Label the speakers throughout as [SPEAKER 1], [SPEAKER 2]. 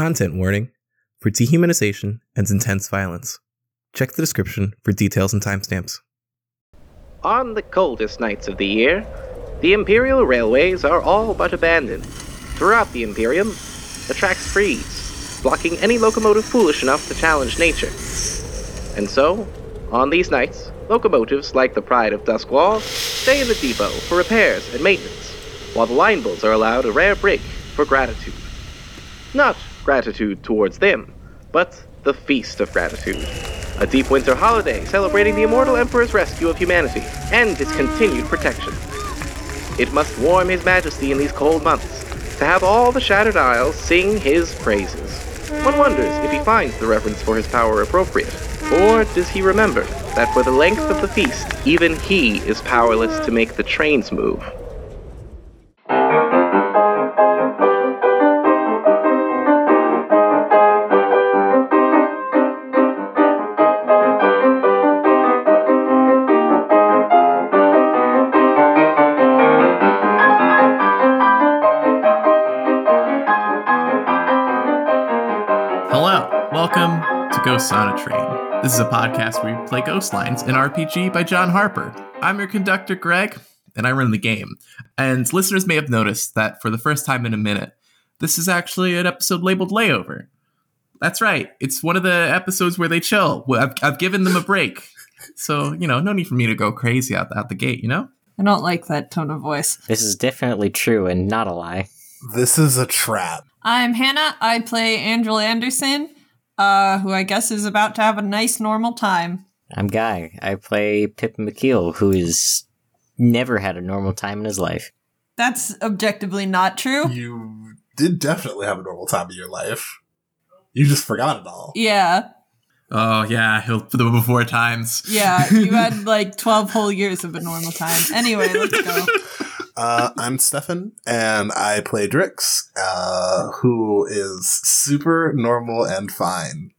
[SPEAKER 1] Content warning for dehumanization and intense violence. Check the description for details and timestamps.
[SPEAKER 2] On the coldest nights of the year, the Imperial railways are all but abandoned. Throughout the Imperium, the tracks freeze, blocking any locomotive foolish enough to challenge nature. And so, on these nights, locomotives like the Pride of Duskwall stay in the depot for repairs and maintenance, while the line bulls are allowed a rare break for gratitude. Not gratitude towards them, but the Feast of Gratitude, a deep winter holiday celebrating the immortal Emperor's rescue of humanity and his continued protection. It must warm His Majesty in these cold months to have all the Shattered Isles sing his praises. One wonders if he finds the reverence for his power appropriate, or does he remember that for the length of the feast, even he is powerless to make the trains move?
[SPEAKER 3] To Ghosts on a Train. This is a podcast where we play Ghost Lines, an RPG by John Harper. I'm your conductor, Greg, and I run the game. And listeners may have noticed that for the first time in a minute, this is actually an episode labeled Layover. That's right, it's one of the episodes where they chill. Well, I've, I've given them a break. So, you know, no need for me to go crazy out, out the gate, you know?
[SPEAKER 4] I don't like that tone of voice.
[SPEAKER 5] This is definitely true and not a lie.
[SPEAKER 6] This is a trap.
[SPEAKER 4] I'm Hannah. I play Angela Anderson, uh, who I guess is about to have a nice normal time.
[SPEAKER 5] I'm Guy. I play Pip McKeel, who has never had a normal time in his life.
[SPEAKER 4] That's objectively not true.
[SPEAKER 6] You did definitely have a normal time in your life. You just forgot it all.
[SPEAKER 4] Yeah,
[SPEAKER 3] Oh, yeah, he'll, the before times.
[SPEAKER 4] yeah. You had like 12 whole years of a normal time. Anyway, let's go.
[SPEAKER 6] Uh, I'm Stefan, and I play Drix, uh, who is super normal and fine.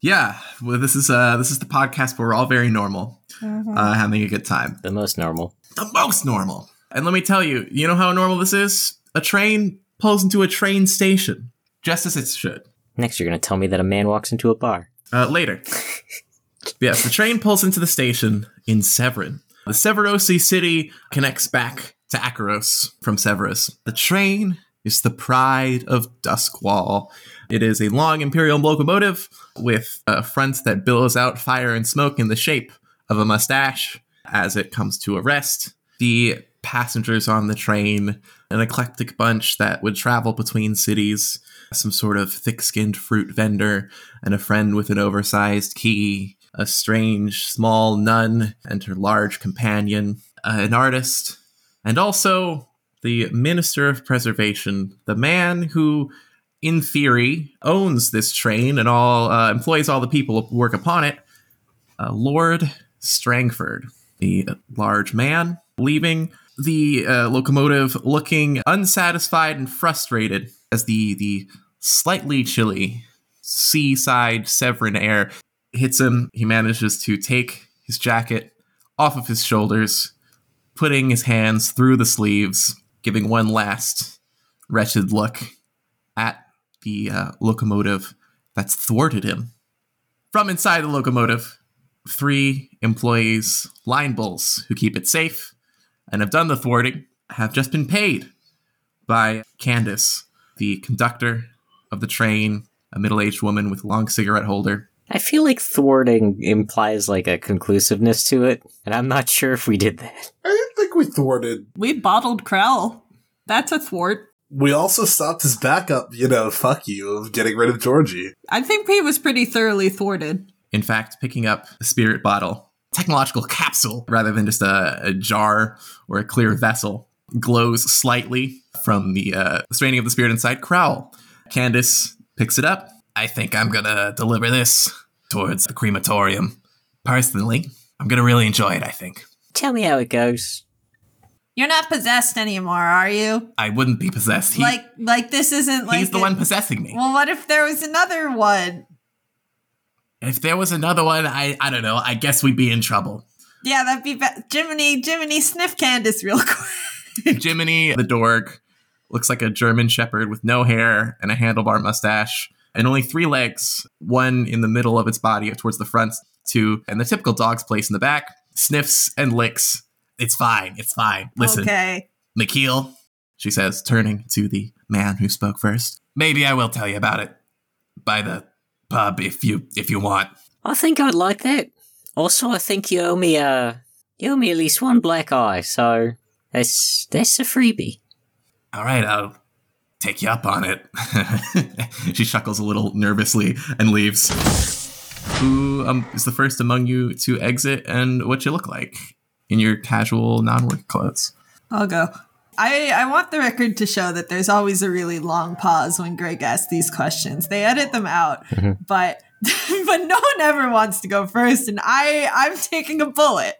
[SPEAKER 3] Yeah, well, this is uh, this is the podcast where we're all very normal, uh, having a good time.
[SPEAKER 5] The most normal.
[SPEAKER 3] the most normal. And let me tell you, you know how normal this is? A train pulls into a train station, just as it should.
[SPEAKER 5] Next, you're going to tell me that a man walks into a bar.
[SPEAKER 3] Uh, later. yes, the train pulls into the station in Severin. The Severosi city connects back to Akoros from Severos. The train is the pride of Duskwall. It is a long Imperial locomotive with a front that billows out fire and smoke in the shape of a mustache as it comes to a rest. The passengers on the train, an eclectic bunch that would travel between cities, some sort of thick skinned fruit vendor, and a friend with an oversized key, a strange small nun and her large companion, uh, an artist, and also the Minister of Preservation, the man who, in theory, owns this train and all uh, employs all the people who work upon it, uh, Lord Strangford, the large man, leaving the uh, locomotive looking unsatisfied and frustrated as the the slightly chilly seaside Severin air hits him. He manages to take his jacket off of his shoulders, putting his hands through the sleeves, giving one last wretched look at the uh, locomotive that's thwarted him. From inside the locomotive, three employees, line bulls, who keep it safe and have done the thwarting, have just been paid by Candace, the conductor of the train, a middle aged woman with a long cigarette holder.
[SPEAKER 5] I feel like thwarting implies like a conclusiveness to it, and I'm not sure if we did that.
[SPEAKER 6] I didn't think we thwarted.
[SPEAKER 4] We bottled Krell. That's a thwart.
[SPEAKER 6] We also stopped his backup, you know, fuck you, of getting rid of Georgie.
[SPEAKER 4] I think he was pretty thoroughly thwarted.
[SPEAKER 3] In fact, picking up a spirit bottle, technological capsule, rather than just a, a jar or a clear vessel, glows slightly from the uh, straining of the spirit inside. Crowl. Candace picks it up. I think I'm gonna deliver this towards the crematorium. Personally, I'm gonna really enjoy it, I think.
[SPEAKER 5] Tell me how it goes.
[SPEAKER 4] You're not possessed anymore, are you?
[SPEAKER 3] I wouldn't be possessed. He,
[SPEAKER 4] like, like this isn't like
[SPEAKER 3] he's the
[SPEAKER 4] a-
[SPEAKER 3] one possessing me.
[SPEAKER 4] Well, what if there was another one?
[SPEAKER 3] If there was another one, I I don't know. I guess we'd be in trouble.
[SPEAKER 4] Yeah, that'd be ba- Jiminy. Jiminy, sniff Candace real quick.
[SPEAKER 3] Jiminy the Dorg looks like a German shepherd with no hair and a handlebar mustache and only three legs, one in the middle of its body towards the front, two and the typical dog's place in the back, sniffs and licks. It's fine. It's fine. Listen,
[SPEAKER 4] Okay.
[SPEAKER 3] McKeel, she says, turning to the man who spoke first. Maybe I will tell you about it by the pub if you if you want.
[SPEAKER 5] I think I'd like that. Also, I think you owe me a you owe me at least one black eye, so that's that's a freebie.
[SPEAKER 3] All right, I'll take you up on it. she chuckles a little nervously and leaves. Who um, is the first among you to exit and what you look like in your casual non-work clothes?
[SPEAKER 4] I'll go. I, I want the record to show that there's always a really long pause when Greg asks these questions. They edit them out, but but no one ever wants to go first, and I I'm taking a bullet.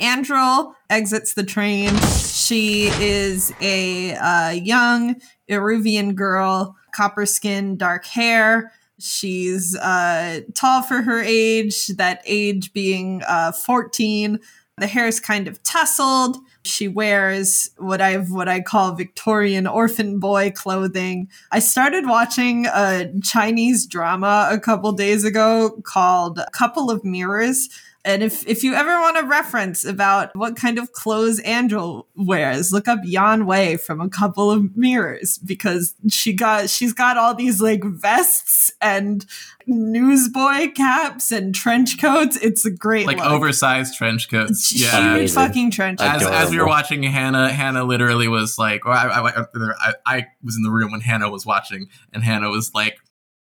[SPEAKER 4] Andrel exits the train. She is a uh, young Iruvian girl, copper skin, dark hair. She's uh, tall for her age, that age being uh, 14. The hair is kind of tousled. She wears what I what I call Victorian orphan boy clothing. I started watching a Chinese drama a couple days ago called Couple of Mirrors. And if, if you ever want a reference about what kind of clothes Angel wears, look up Yan Wei from a couple of mirrors because she got she's got all these like vests and newsboy caps and trench coats. It's a great
[SPEAKER 3] Like
[SPEAKER 4] look.
[SPEAKER 3] oversized trench coats.
[SPEAKER 4] Huge
[SPEAKER 3] Yeah.
[SPEAKER 5] Amazing.
[SPEAKER 4] fucking trench
[SPEAKER 3] As,
[SPEAKER 4] coats.
[SPEAKER 3] as we were watching Hannah, Hannah literally was like, or I, I, I, I was in the room when Hannah was watching, and Hannah was like,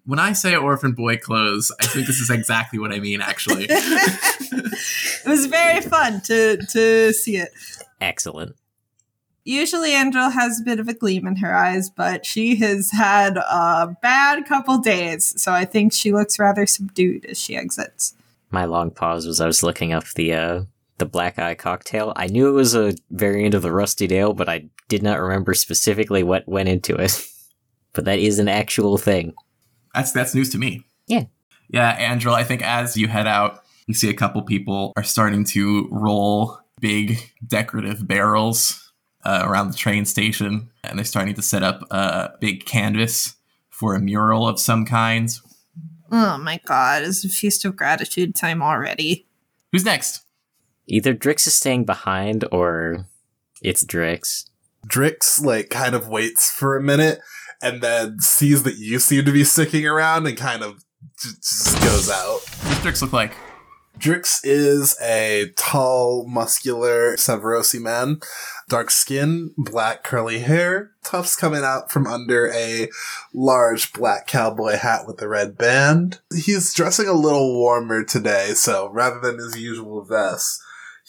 [SPEAKER 3] when I say orphan boy clothes, I think this is exactly what I mean, actually.
[SPEAKER 4] it was very fun to to see it.
[SPEAKER 5] Excellent.
[SPEAKER 4] Usually, Angel has a bit of a gleam in her eyes, but she has had a bad couple days, so I think she looks rather subdued as she exits.
[SPEAKER 5] My long pause was I was looking up the uh the black eye cocktail. I knew it was a variant of the rusty ale, but I did not remember specifically what went into it. but that is an actual thing.
[SPEAKER 3] That's that's news to me.
[SPEAKER 5] Yeah.
[SPEAKER 3] Yeah, Angela, I think as you head out, you see a couple people are starting to roll big decorative barrels uh, around the train station, and they're starting to set up a big canvas for a mural of some kind.
[SPEAKER 4] Oh my god, it's a feast of gratitude time already.
[SPEAKER 3] Who's next?
[SPEAKER 5] Either Drix is staying behind or it's Drix.
[SPEAKER 6] Drix like kind of waits for a minute and then sees that you seem to be sticking around and kind of just goes out.
[SPEAKER 3] Who's Drix look like?
[SPEAKER 6] Drix is a tall, muscular Severosi man, dark skin, black curly hair, tufts coming out from under a large black cowboy hat with a red band. He's dressing a little warmer today, so rather than his usual vest,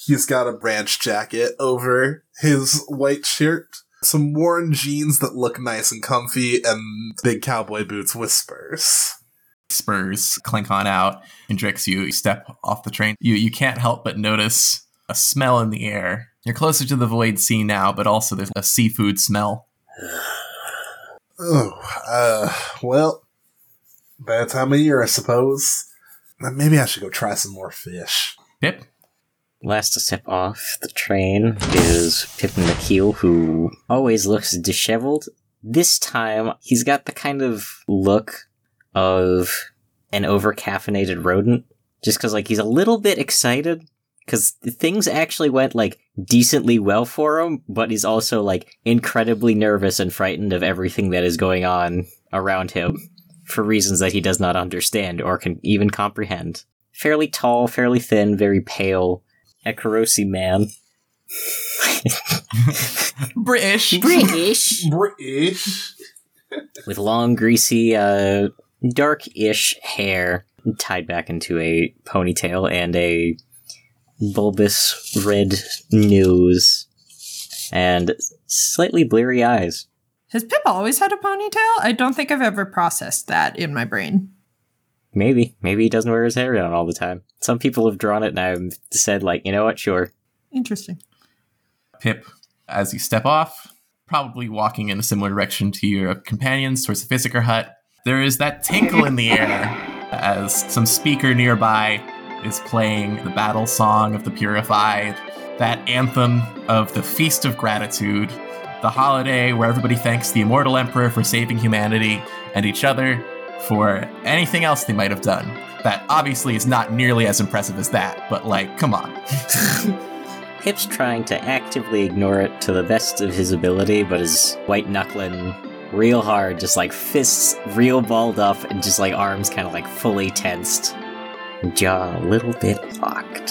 [SPEAKER 6] he's got a branch jacket over his white shirt, some worn jeans that look nice and comfy, and big cowboy boots with spurs.
[SPEAKER 3] Spurs clink on out, and Drix, you step off the train. You you can't help but notice a smell in the air. You're closer to the void sea now, but also there's a seafood smell.
[SPEAKER 6] Oh, uh, well, bad time of year, I suppose. Maybe I should go try some more fish.
[SPEAKER 3] Pip,
[SPEAKER 5] Last to step off the train is Pippin McKeel, who always looks disheveled. This time, he's got the kind of look of an over-caffeinated rodent. Just because, like, he's a little bit excited. Because things actually went, like, decently well for him, but he's also, like, incredibly nervous and frightened of everything that is going on around him for reasons that he does not understand or can even comprehend. Fairly tall, fairly thin, very pale, a Karosi man.
[SPEAKER 3] British.
[SPEAKER 5] British.
[SPEAKER 6] British.
[SPEAKER 5] With long, greasy, uh, dark-ish hair tied back into a ponytail and a bulbous red nose and slightly bleary eyes.
[SPEAKER 4] Has Pip always had a ponytail? I don't think I've ever processed that in my brain.
[SPEAKER 5] Maybe. Maybe he doesn't wear his hair down all the time. Some people have drawn it and I've said, like, you know what, sure.
[SPEAKER 4] Interesting.
[SPEAKER 3] Pip, as you step off, probably walking in a similar direction to your companions towards the Physiker hut, there is that tinkle in the air as some speaker nearby is playing the battle song of the purified, that anthem of the Feast of Gratitude, the holiday where everybody thanks the immortal emperor for saving humanity and each other for anything else they might have done. That obviously is not nearly as impressive as that, but like, come on.
[SPEAKER 5] Pip's trying to actively ignore it to the best of his ability, but is white knuckling real hard, just like fists real balled up and just like arms kind of like fully tensed. Jaw a little bit locked.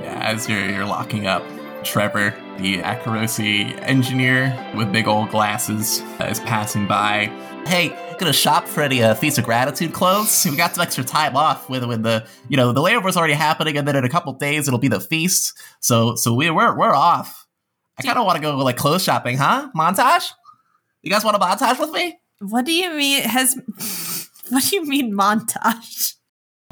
[SPEAKER 3] Yeah, as you're, you're locking up, Trevor, the Akorosi engineer with big old glasses, uh, is passing by. Hey, gonna shop for any uh, Feast of Gratitude clothes? We got some extra time off with with the you know the layover's already happening, and then in a couple days it'll be the feast. So so we we're we're off. I kind of want to go like clothes shopping, huh? Montage? You guys want a montage with me?
[SPEAKER 4] What do you mean has what do you mean montage?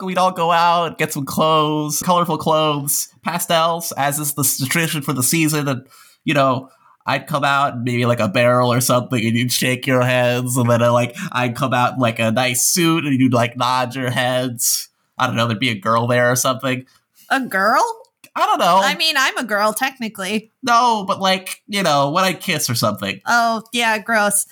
[SPEAKER 3] We'd all go out, get some clothes, colorful clothes, pastels, as is the tradition for the season. And, you know, I'd come out maybe like a barrel or something and you'd shake your heads. And then, uh, like, I'd come out in like a nice suit and you'd like nod your heads. I don't know, there'd be a girl there or something.
[SPEAKER 4] A girl?
[SPEAKER 3] I don't know.
[SPEAKER 4] I mean, I'm a girl technically.
[SPEAKER 3] no, but like, you know, when I'd kiss or something.
[SPEAKER 4] Oh, yeah, gross.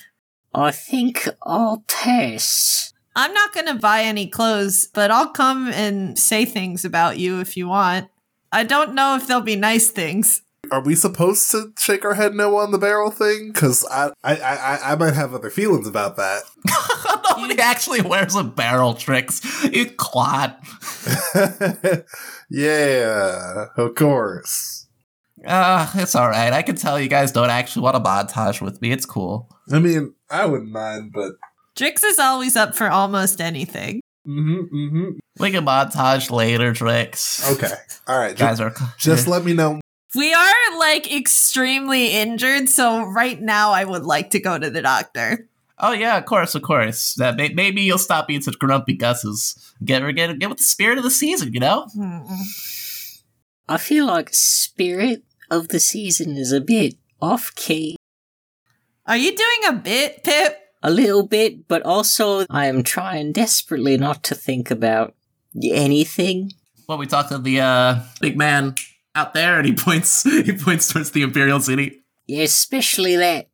[SPEAKER 5] I think I'll pass.
[SPEAKER 4] I'm not going to buy any clothes, but I'll come and say things about you if you want. I don't know if they'll be nice things.
[SPEAKER 6] Are we supposed to shake our head no on the barrel thing? Because I, I, I, I might have other feelings about that.
[SPEAKER 3] Nobody actually wears a barrel Drix. You clot.
[SPEAKER 6] yeah, of course.
[SPEAKER 3] Uh, it's alright. I can tell you guys don't actually want a montage with me. It's cool.
[SPEAKER 6] I mean, I wouldn't mind, but
[SPEAKER 4] Drix is always up for almost anything.
[SPEAKER 6] mm-hmm, mm-hmm.
[SPEAKER 3] We can montage later, Drix.
[SPEAKER 6] Okay, all right.
[SPEAKER 3] Guys
[SPEAKER 6] Just,
[SPEAKER 3] are
[SPEAKER 6] just let me know.
[SPEAKER 4] We are like extremely injured, so right now I would like to go to the doctor.
[SPEAKER 3] Oh yeah, of course, of course. That may- maybe you'll stop being such grumpy gusses. Get get get with the spirit of the season, you know.
[SPEAKER 5] I feel like spirit of the season is a bit off key.
[SPEAKER 4] Are you doing a bit, Pip?
[SPEAKER 5] A little bit, but also I am trying desperately not to think about anything.
[SPEAKER 3] Well, we talked to the uh, big man out there, and he points he points towards the Imperial City.
[SPEAKER 5] Yeah, especially that.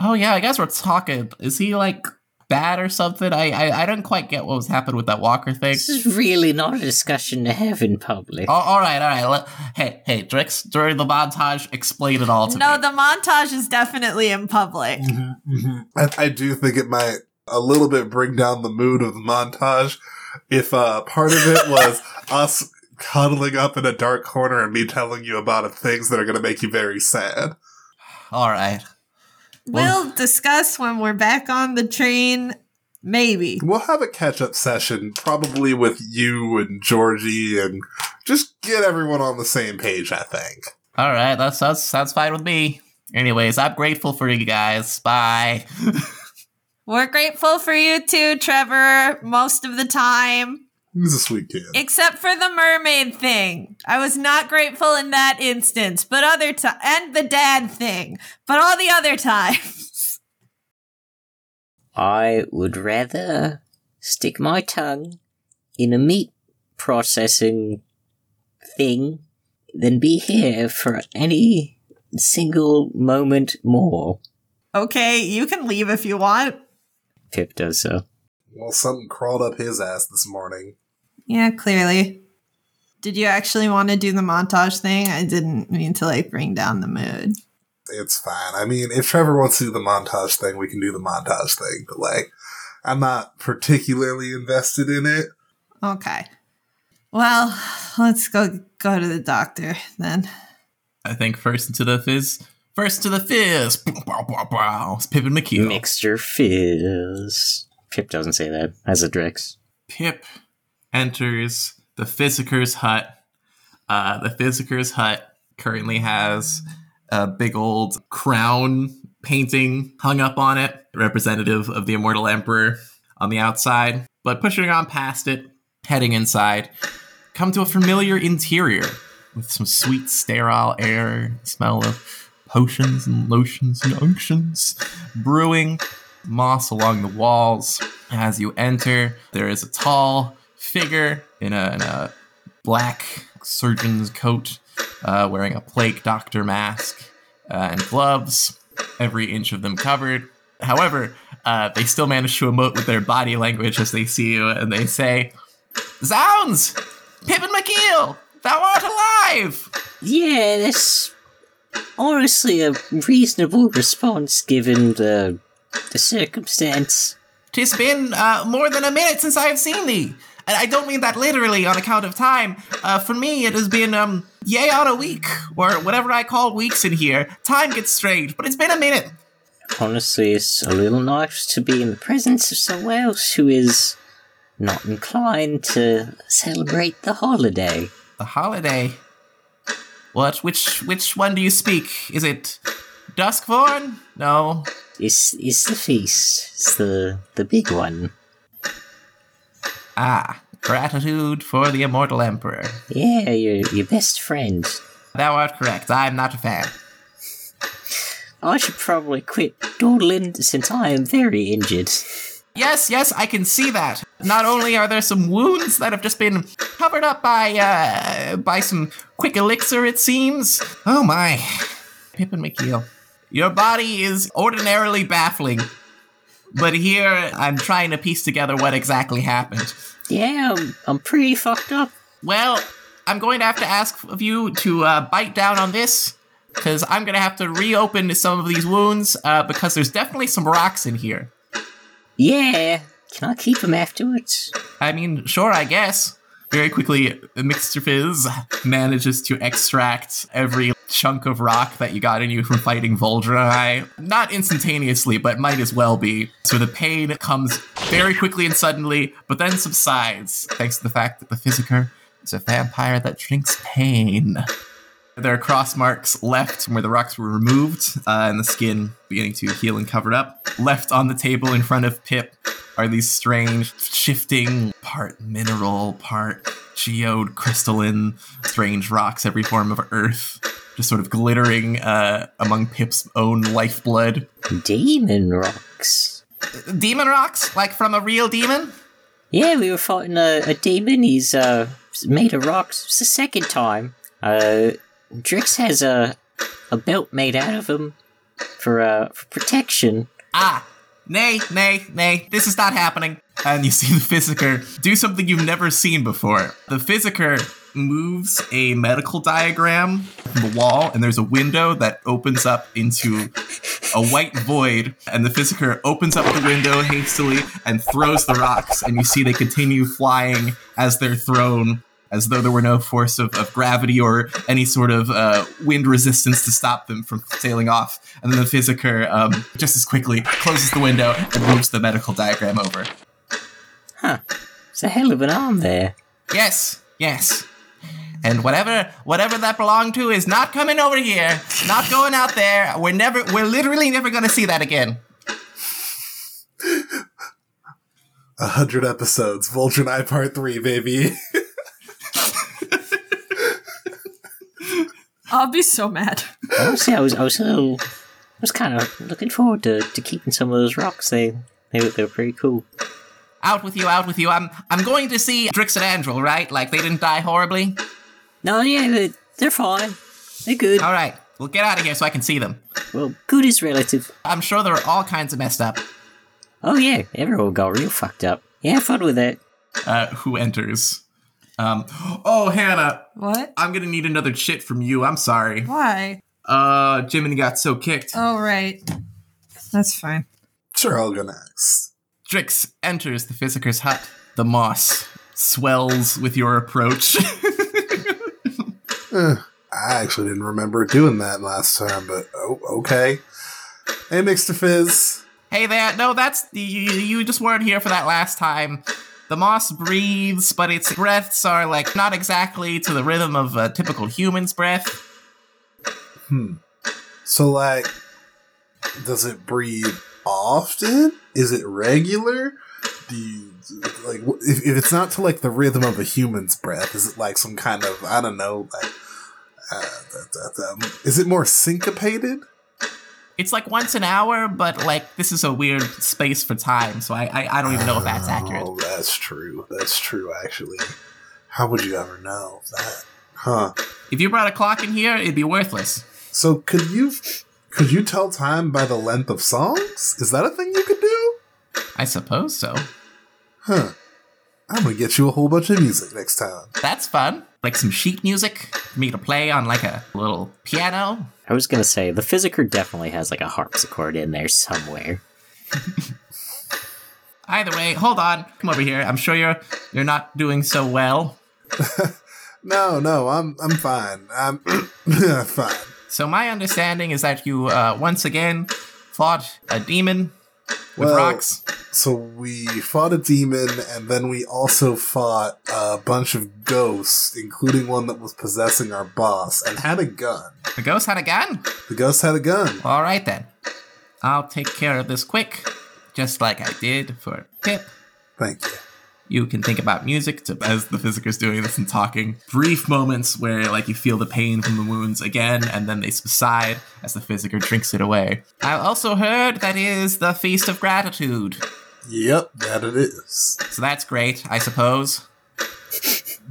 [SPEAKER 3] Oh yeah, I guess we're talking. Is he like bad or something? I I, I didn't quite get what was happening with that Walker thing.
[SPEAKER 5] This is really not a discussion to have in public.
[SPEAKER 3] Oh, all right, all right. Let, hey, hey, Drix, during the montage, explain it all to
[SPEAKER 4] No,
[SPEAKER 3] me.
[SPEAKER 4] No, the montage is definitely in public.
[SPEAKER 6] I, I do think it might a little bit bring down the mood of the montage if uh, part of it was us cuddling up in a dark corner and me telling you about things that are going to make you very sad.
[SPEAKER 3] all right.
[SPEAKER 4] We'll discuss when we're back on the train. Maybe.
[SPEAKER 6] We'll have a catch up session, probably with you and Georgie, and just get everyone on the same page, I think.
[SPEAKER 3] All right, that sounds sounds fine with me. Anyways, I'm grateful for you guys. Bye.
[SPEAKER 4] We're grateful for you too, Trevor, most of the time.
[SPEAKER 6] He's a sweet kid.
[SPEAKER 4] Except for the mermaid thing. I was not grateful in that instance, but other time and the dad thing. But all the other times.
[SPEAKER 5] I would rather stick my tongue in a meat processing thing than be here for any single moment more.
[SPEAKER 4] Okay, you can leave if you want.
[SPEAKER 5] Pip does so.
[SPEAKER 6] Well, something crawled up his ass this morning.
[SPEAKER 4] Yeah, clearly. Did you actually want to do the montage thing? I didn't mean to like bring down the mood.
[SPEAKER 6] It's fine. I mean, if Trevor wants to do the montage thing, we can do the montage thing, but like, I'm not particularly invested in it.
[SPEAKER 4] Okay. Well, let's go go to the doctor then.
[SPEAKER 3] I think first into the fizz. First to the fizz. Bow, bow, bow, bow. It's Pip and McHugh.
[SPEAKER 5] Mixture fizz. Pip doesn't say that as a Drix.
[SPEAKER 3] Pip enters the Physiker's hut. Uh, the Physiker's hut currently has a big old crown painting hung up on it, representative of the Immortal Emperor on the outside. But pushing on past it, heading inside, come to a familiar interior with some sweet sterile air, smell of potions and lotions and unctions brewing, moss along the walls. As you enter, there is a tall figure in a, in a black surgeon's coat, uh, wearing a plague doctor mask uh, and gloves, every inch of them covered. However, uh, they still manage to emote with their body language as they see you, and they say, "Zounds, Pippin McKeel, thou art alive!"
[SPEAKER 5] Yeah, that's honestly a reasonable response given the the circumstance.
[SPEAKER 3] Tis been uh, more than a minute since I have seen thee. And I don't mean that literally on account of time. Uh, for me, it has been, um, yay on a week, or whatever I call weeks in here. Time gets strange, but it's been a minute.
[SPEAKER 5] Honestly, it's a little nice to be in the presence of someone else who is not inclined to celebrate the holiday.
[SPEAKER 3] The holiday. What? Which which one do you speak? Is it Duskvorn? No.
[SPEAKER 5] It's, it's the feast. It's the, the big one.
[SPEAKER 3] Ah, gratitude for the immortal emperor.
[SPEAKER 5] Yeah, your, your best friend.
[SPEAKER 3] Thou art correct. I am not a fan.
[SPEAKER 5] I should probably quit dawdling since I am very injured.
[SPEAKER 3] Yes, yes, I can see that. Not only are there some wounds that have just been covered up by uh by some quick elixir, it seems. Oh my. Pippin McKeel. Your body is ordinarily baffling. But here I'm trying to piece together what exactly happened.
[SPEAKER 5] Yeah, I'm, I'm pretty fucked up.
[SPEAKER 3] Well, I'm going to have to ask of you to uh, bite down on this, because I'm going to have to reopen some of these wounds, uh, because there's definitely some rocks in here.
[SPEAKER 5] Yeah, can I keep them afterwards?
[SPEAKER 3] I mean, sure, I guess. Very quickly, Mixer Fizz manages to extract every chunk of rock that you got in you from fighting Voldrani. Not instantaneously, but might as well be. So the pain comes very quickly and suddenly, but then subsides, thanks to the fact that the Physiker is a vampire that drinks pain. There are cross marks left where the rocks were removed, uh, and the skin beginning to heal and cover up. Left on the table in front of Pip are these strange, shifting, part mineral, part geode, crystalline, strange rocks, every form of earth, just sort of glittering uh, among Pip's own lifeblood.
[SPEAKER 5] Demon rocks.
[SPEAKER 3] Demon rocks, like from a real demon.
[SPEAKER 5] Yeah, we were fighting a, a demon. He's uh made of rocks. It's the second time. Uh, Drix has a a belt made out of them for uh for protection.
[SPEAKER 3] Ah, nay, nay, nay, this is not happening. And you see the Physiker do something you've never seen before. The Physiker moves a medical diagram from the wall, and there's a window that opens up into a white void. And the Physiker opens up the window hastily and throws the rocks, and you see they continue flying as they're thrown. As though there were no force of, of gravity or any sort of uh, wind resistance to stop them from sailing off. And then the Physiker, um, just as quickly, closes the window and moves the medical diagram over.
[SPEAKER 5] Huh. It's a hell of an arm there.
[SPEAKER 3] Yes, yes. And whatever whatever that belonged to is not coming over here. Not going out there. We're never we're literally never gonna see that again.
[SPEAKER 6] A hundred episodes, Vulture Eye Part Three, baby.
[SPEAKER 4] I'll be so mad.
[SPEAKER 5] Honestly, I was I was a little, I was kind of looking forward to, to keeping some of those rocks. They they were, they were pretty cool.
[SPEAKER 3] Out with you, out with you. I'm I'm going to see Drix and Andrel, right? Like they didn't die horribly?
[SPEAKER 5] No, yeah, they, they're fine. They're good.
[SPEAKER 3] Alright. Well get out of here so I can see them.
[SPEAKER 5] Well, good is relative.
[SPEAKER 3] I'm sure they're all kinds of messed up.
[SPEAKER 5] Oh yeah, everyone got real fucked up. Yeah, have fun with that.
[SPEAKER 3] Uh, who enters? Um Oh Hannah,
[SPEAKER 4] What?
[SPEAKER 3] I'm gonna need another chit from you. I'm sorry.
[SPEAKER 4] Why?
[SPEAKER 3] Uh Jiminy got so kicked.
[SPEAKER 4] Oh, right. That's fine.
[SPEAKER 6] sure, I'll go next.
[SPEAKER 3] Drix enters the Physiker's hut. The moss swells with your approach.
[SPEAKER 6] Eh, I actually didn't remember doing that last time, but oh, okay. Hey, Mixer Fizz.
[SPEAKER 3] hey there, no, that's you, you just weren't here for that last time. The moss breathes, but its breaths are like not exactly to the rhythm of a typical human's breath. Hmm.
[SPEAKER 6] So, like, does it breathe often? Is it regular? Do you, like, if, if it's not to, like, the rhythm of a human's breath, is it like some kind of, I don't know, like, uh, that, that, that, is it more syncopated?
[SPEAKER 3] It's like once an hour, but like this is a weird space for time, so I I, I don't even know if that's accurate.
[SPEAKER 6] Oh, that's true. That's true, actually. How would you ever know that? Huh.
[SPEAKER 3] If you brought a clock in here, it'd be worthless.
[SPEAKER 6] So, could you Could you tell time by the length of songs? Is that a thing you could do?
[SPEAKER 3] I suppose so.
[SPEAKER 6] Huh. I'm gonna get you a whole bunch of music next time.
[SPEAKER 3] That's fun. Like some sheet music for me to play on like a little piano.
[SPEAKER 5] I was gonna say the physiker definitely has like a harpsichord in there somewhere.
[SPEAKER 3] Either way, hold on. Come over here. I'm sure you're you're not doing so well.
[SPEAKER 6] No, no, I'm I'm fine. I'm fine.
[SPEAKER 3] So my understanding is that you uh, once again fought a demon with
[SPEAKER 6] Well-
[SPEAKER 3] rocks.
[SPEAKER 6] So we fought a demon, and then we also fought a bunch of ghosts, including one that was possessing our boss, and had a gun.
[SPEAKER 3] The ghost had a gun.
[SPEAKER 6] The ghost had a gun.
[SPEAKER 3] All right then. I'll take care of this quick, just like I did for Pip.
[SPEAKER 6] Thank you.
[SPEAKER 3] You can think about music to, as the physiker's doing this and talking. Brief moments where like you feel the pain from the wounds again, and then they subside as the physiker drinks it away. I also heard that is the feast of gratitude,
[SPEAKER 6] Yep, that it is.
[SPEAKER 3] so that's great, I suppose.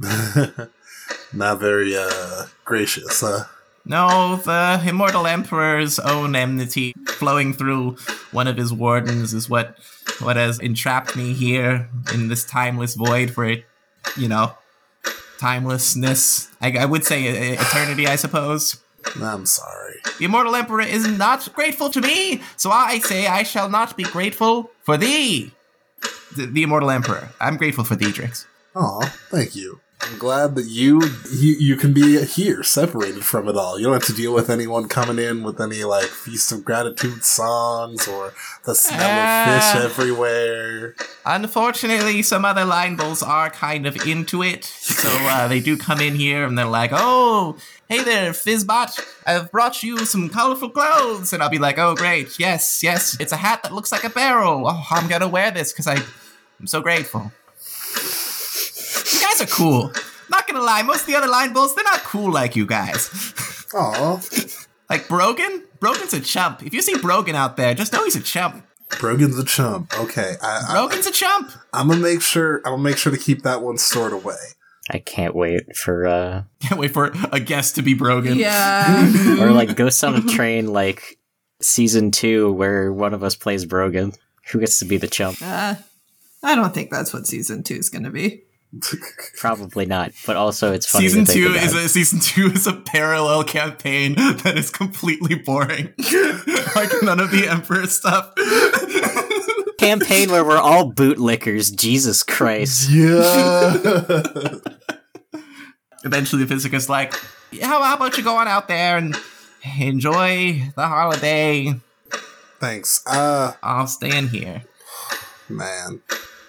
[SPEAKER 6] Not very uh gracious, huh?
[SPEAKER 3] No, the immortal emperor's own enmity flowing through one of his wardens is what what has entrapped me here in this timeless void for you know timelessness. I, I would say eternity, I suppose.
[SPEAKER 6] I'm sorry.
[SPEAKER 3] The immortal emperor is not grateful to me, so I say I shall not be grateful for thee. The, the immortal emperor. I'm grateful for thee, Drix.
[SPEAKER 6] Aw, thank you. I'm glad that you, you you can be here, separated from it all. You don't have to deal with anyone coming in with any like feast of gratitude songs or the smell of
[SPEAKER 3] Ah.
[SPEAKER 6] fish everywhere.
[SPEAKER 3] Unfortunately, some other line bulls are kind of into it, so uh, they do come in here and they're like, "Oh, hey there, Fizzbot! I've brought you some colorful clothes," and I'll be like, "Oh, great! Yes, yes, it's a hat that looks like a barrel. Oh, I'm gonna wear this because I, I'm so grateful." You guys are cool. Not gonna lie, most of the other line bulls, they're not cool like you guys.
[SPEAKER 6] Aw,
[SPEAKER 3] like Brogan, Brogan's a chump. If you see Brogan out there, just know he's a chump.
[SPEAKER 6] Brogan's a chump. Okay, I, I,
[SPEAKER 3] Brogan's a chump.
[SPEAKER 6] I'm gonna make sure. I'm gonna make sure to keep that one stored away.
[SPEAKER 5] I can't wait for uh
[SPEAKER 3] Can't wait for a guest to be Brogan.
[SPEAKER 4] Yeah.
[SPEAKER 5] or like Ghost on a Train like season two where one of us plays Brogan. Who gets to be the chump?
[SPEAKER 4] Uh, I don't think that's what season two is going to be.
[SPEAKER 5] Probably not. But also it's funny.
[SPEAKER 3] season
[SPEAKER 5] to think
[SPEAKER 3] two
[SPEAKER 5] about.
[SPEAKER 3] is a season two is a parallel campaign that is completely boring. like none of the Emperor stuff.
[SPEAKER 5] campaign where we're all bootlickers. Jesus Christ.
[SPEAKER 6] yeah.
[SPEAKER 3] Eventually, the physicist like, yeah, how, how about you go on out there and enjoy the holiday?
[SPEAKER 6] Thanks. Uh,
[SPEAKER 3] I'll stay in here.
[SPEAKER 6] man,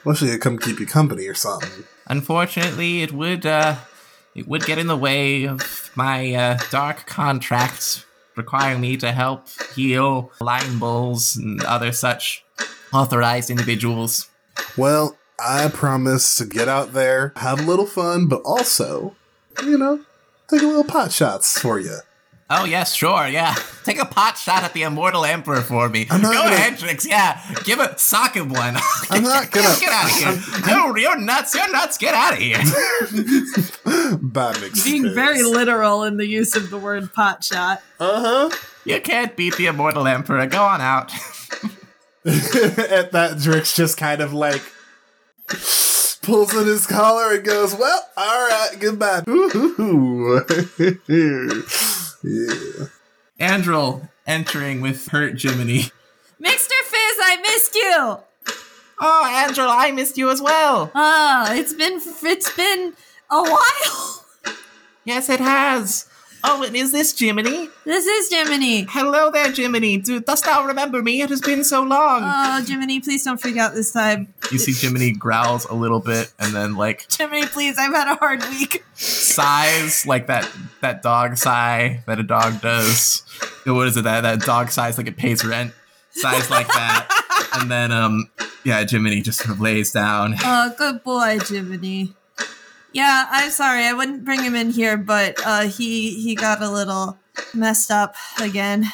[SPEAKER 6] wish I could come keep you company or something.
[SPEAKER 3] Unfortunately, it would uh, it would get in the way of my uh, dark contracts requiring me to help heal line bulls and other such authorized individuals.
[SPEAKER 6] Well, I promise to get out there, have a little fun, but also, you know, take a little pot shots for you.
[SPEAKER 3] Oh yes, sure, yeah. Take a pot shot at the immortal emperor for me. Go
[SPEAKER 6] I'm not gonna-
[SPEAKER 3] ahead, Drix. Yeah, give a sock him one.
[SPEAKER 6] I'm not gonna-
[SPEAKER 3] get out of here. No, you're nuts. You're nuts. Get out of here.
[SPEAKER 6] Bad mix.
[SPEAKER 4] Being very literal in the use of the word pot shot.
[SPEAKER 6] Uh huh.
[SPEAKER 3] you can't beat the immortal emperor. Go on out.
[SPEAKER 6] At that, Drix just kind of like pulls in his collar and goes, "Well, all right, goodbye." Yeah.
[SPEAKER 3] Andrel entering with hurt Jiminy.
[SPEAKER 4] Mr. Fizz, I missed you.
[SPEAKER 3] Oh, Andrel, I missed you as well.
[SPEAKER 4] Ah, it's been it's been a while.
[SPEAKER 3] Yes, it has. Oh, and is this Jiminy?
[SPEAKER 4] This is Jiminy.
[SPEAKER 3] Hello there, Jiminy. Do, dost thou remember me? It has been so long.
[SPEAKER 4] Oh, Jiminy, please don't freak out this time.
[SPEAKER 3] you see Jiminy growls a little bit and then like
[SPEAKER 4] Jiminy, please, I've had a hard week.
[SPEAKER 3] sighs like that that dog sigh that a dog does. What is it that that dog sighs like it pays rent? Sighs like that. and then um yeah, Jiminy just sort of lays down.
[SPEAKER 4] Oh, good boy, Jiminy. Yeah, I'm sorry, I wouldn't bring him in here, but uh, he he got a little messed up again.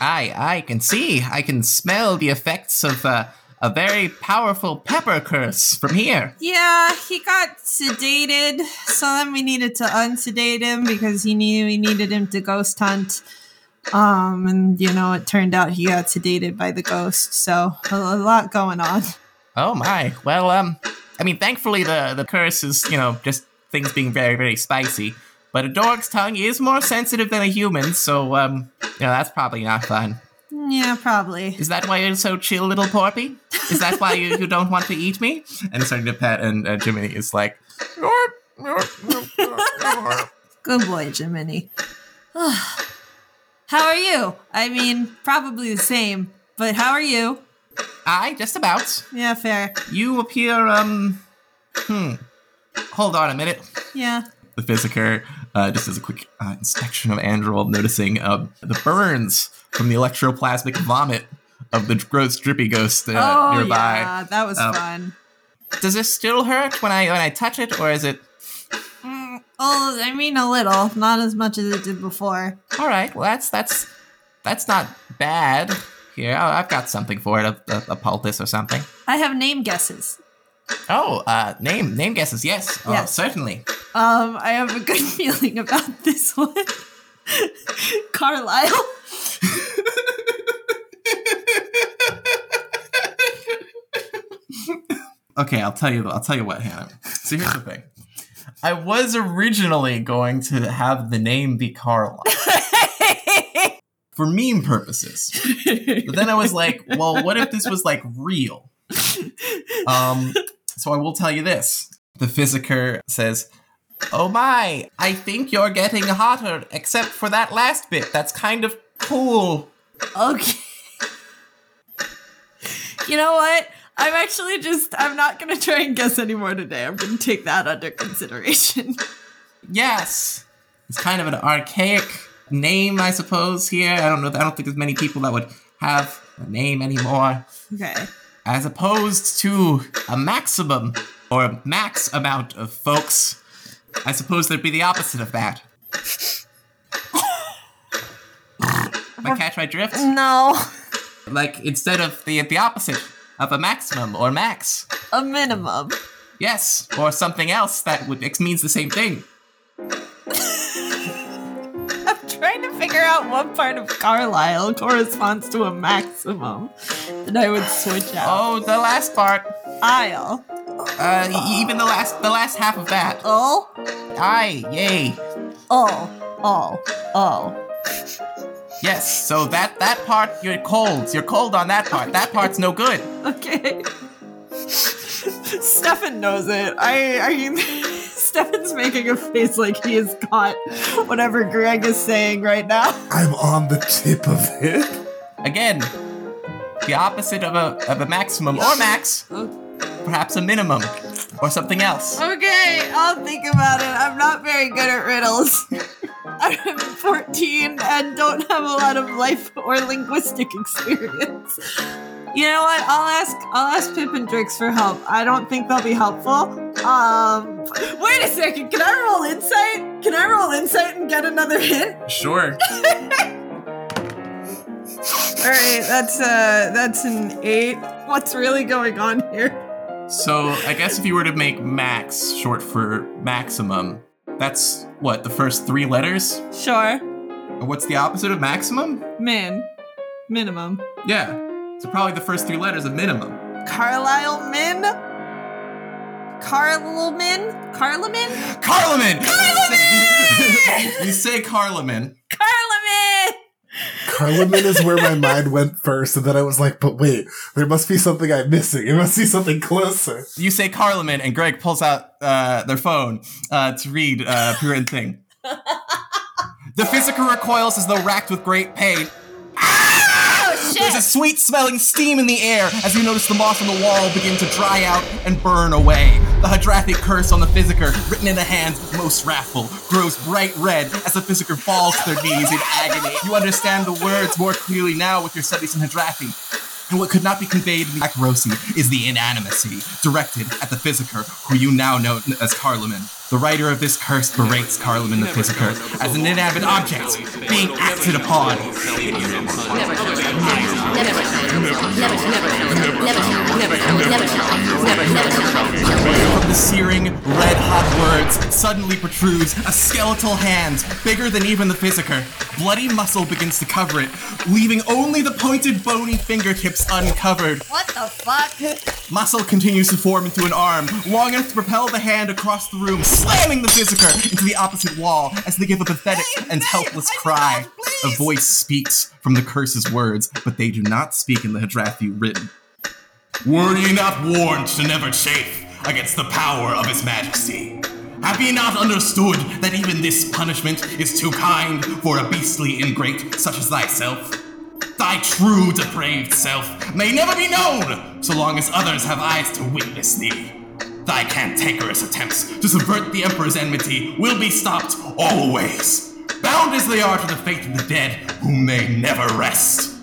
[SPEAKER 3] I I can see, I can smell the effects of uh, a very powerful pepper curse from here.
[SPEAKER 4] Yeah, he got sedated, so then we needed to unsedate him because he knew we needed him to ghost hunt Um, and you know, it turned out he got sedated by the ghost. So a, a lot going on.
[SPEAKER 3] Oh my. Well, um, I mean, thankfully the the curse is you know just things being very very spicy. But a dog's tongue is more sensitive than a human, so um, you know that's probably not fun.
[SPEAKER 4] Yeah, probably.
[SPEAKER 3] Is that why you're so chill, little Porpy? Is that why you, you don't want to eat me? And it's starting to pet, and uh, Jiminy is like,
[SPEAKER 4] Good boy, Jiminy. how are you? I mean, probably the same, but how are you?
[SPEAKER 3] I just about.
[SPEAKER 4] Yeah, fair.
[SPEAKER 3] You appear, um, hmm. Hold on a minute.
[SPEAKER 4] Yeah.
[SPEAKER 3] The Physiker uh, just does a quick uh, inspection of Andrel, noticing uh, the burns from the electroplasmic vomit of the gross drippy ghost uh,
[SPEAKER 4] oh,
[SPEAKER 3] nearby.
[SPEAKER 4] yeah, that was
[SPEAKER 3] Um,
[SPEAKER 4] fun.
[SPEAKER 3] Does this still hurt when I when I touch it, or is it
[SPEAKER 4] Mm, oh, I mean a little, not as much as it did before.
[SPEAKER 3] all right? Well, that's that's that's not bad. Here, I- I've got something for it, a, a, a poultice or something.
[SPEAKER 4] I have name guesses.
[SPEAKER 3] Oh, uh, name name guesses? Yes, oh,
[SPEAKER 4] Yes.
[SPEAKER 3] certainly.
[SPEAKER 4] Um, I have a good feeling about this one. Carlisle.
[SPEAKER 3] Okay, I'll tell you. I'll tell you what, Hannah. So here's the thing. I was originally going to have the name be Carlisle for meme purposes, but then I was like, well, what if this was like real? Um, so I will tell you this: the Physiker says, "Oh my, I think you're getting hotter, except for that last bit. That's kind of cool."
[SPEAKER 4] Okay. You know what? I'm actually just, I'm not going to try and guess anymore today. I'm going to take that under consideration.
[SPEAKER 3] Yes. It's kind of an archaic name, I suppose, here. I don't know. I don't think there's many people that would have a name anymore.
[SPEAKER 4] Okay.
[SPEAKER 3] As opposed to a maximum or a max amount of folks. I suppose there'd be the opposite of that. Am I catch my drift?
[SPEAKER 4] No.
[SPEAKER 3] Like instead of the the opposite of a maximum or max.
[SPEAKER 4] A minimum.
[SPEAKER 3] Yes, or something else that would it means the same thing.
[SPEAKER 4] I'm trying to figure out what part of Carlisle corresponds to a maximum that I would switch out.
[SPEAKER 3] Oh, the last part.
[SPEAKER 4] Isle.
[SPEAKER 3] Uh, even the last the last half of that.
[SPEAKER 4] Oh.
[SPEAKER 3] Aye, yay.
[SPEAKER 4] Oh. Oh. Oh.
[SPEAKER 3] Yes, so that that part you're cold. You're cold on that part. That part's no good.
[SPEAKER 4] Okay. Stefan knows it. I I Stefan's making a face like he has got whatever Greg is saying right now.
[SPEAKER 6] I'm on the tip of it.
[SPEAKER 3] Again, the opposite of a of a maximum or max, perhaps a minimum or something else.
[SPEAKER 4] Okay, I'll think about it. I'm not very good at riddles. I'm 14 and don't have a lot of life or linguistic experience. You know what? I'll ask I'll ask Pip and Drix for help. I don't think they'll be helpful. Um wait a second, can I roll insight? Can I roll insight and get another hint?
[SPEAKER 3] Sure.
[SPEAKER 4] Alright, that's uh that's an eight. What's really going on here?
[SPEAKER 3] So I guess if you were to make max short for maximum, that's what the first three letters.
[SPEAKER 4] Sure.
[SPEAKER 3] What's the opposite of maximum?
[SPEAKER 4] Min. Minimum.
[SPEAKER 3] Yeah. So probably the first three letters of minimum.
[SPEAKER 4] Carlisle Min? Carleman? Carleman?
[SPEAKER 3] Carlaman. you say Carlaman.
[SPEAKER 4] Carleman!
[SPEAKER 6] Carlaman is where my mind went first, and then I was like, but wait, there must be something I'm missing. It must be something closer.
[SPEAKER 3] You say Carlaman, and Greg pulls out uh, their phone uh, to read uh, Pure thing. the physical recoils as though racked with great pain. There's a sweet smelling steam in the air as you notice the moss on the wall begin to dry out and burn away. The Hadrathic curse on the Physiker, written in the hands most wrathful, grows bright red as the Physiker falls to their knees in agony. You understand the words more clearly now with your studies in Hadrathi. And what could not be conveyed in the Akorosi is the inanimacy directed at the Physiker, who you now know as Carlaman. The writer of this curse berates Carlin the Physiker as an inanimate object being acted upon. From the searing, red hot words suddenly protrudes a skeletal hand bigger than even the Physiker. Bloody muscle begins to cover it, leaving only the pointed bony fingertips uncovered.
[SPEAKER 4] What the fuck?
[SPEAKER 3] Muscle continues to form into an arm, long enough to propel the hand across the room, slamming the Physiker into the opposite wall as they give a pathetic and helpless cry. A voice speaks from the curse's words, but they do not speak in the Hadrathi written. Were ye not warned to never chafe against the power of his majesty? Have ye not understood that even this punishment is too kind for a beastly ingrate such as thyself? Thy true depraved self may never be known so long as others have eyes to witness thee. Thy cantankerous attempts to subvert the Emperor's enmity will be stopped always, bound as they are to the fate of the dead, whom they never rest.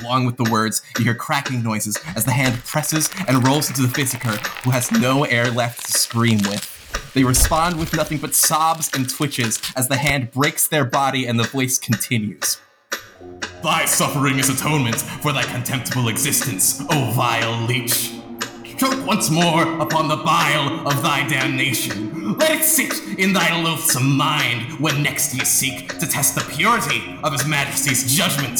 [SPEAKER 3] Along with the words, you hear cracking noises as the hand presses and rolls into the Physiker, who has no air left to scream with. They respond with nothing but sobs and twitches as the hand breaks their body and the voice continues. Thy suffering is atonement for thy contemptible existence, O vile leech. Choke once more upon the bile of thy damnation. Let it sit in thy loathsome mind when next ye seek to test the purity of His Majesty's judgment.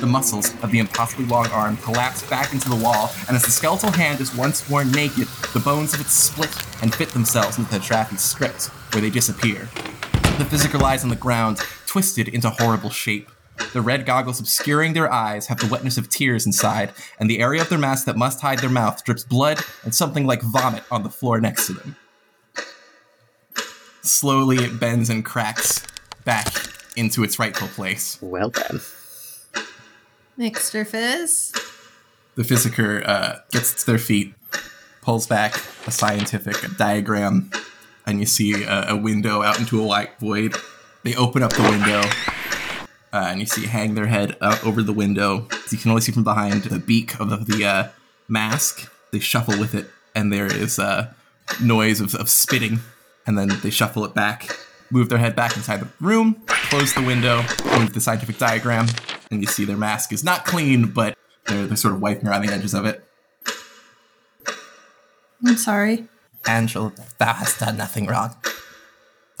[SPEAKER 3] The muscles of the impossibly long arm collapse back into the wall, and as the skeletal hand is once more naked, the bones of it split and fit themselves into the Traffy's script, where they disappear. The Physiker lies on the ground, twisted into horrible shape. The red goggles obscuring their eyes have the wetness of tears inside, and the area of their mask that must hide their mouth drips blood and something like vomit on the floor next to them. Slowly, it bends and cracks back into its rightful place.
[SPEAKER 5] Well then.
[SPEAKER 4] Mixter Fizz.
[SPEAKER 3] The Physiker uh, gets to their feet, pulls back a scientific diagram, and you see a, a window out into a white void. They open up the window, uh, and you see hang their head out over the window. You can only see from behind the beak of the, the uh, mask. They shuffle with it, and there is a noise of, of spitting, and then they shuffle it back, move their head back inside the room, close the window, move the scientific diagram, and you see their mask is not clean, but they're, they're sort of wiping around the edges of it.
[SPEAKER 4] I'm sorry.
[SPEAKER 3] Angel, thou hast done nothing wrong.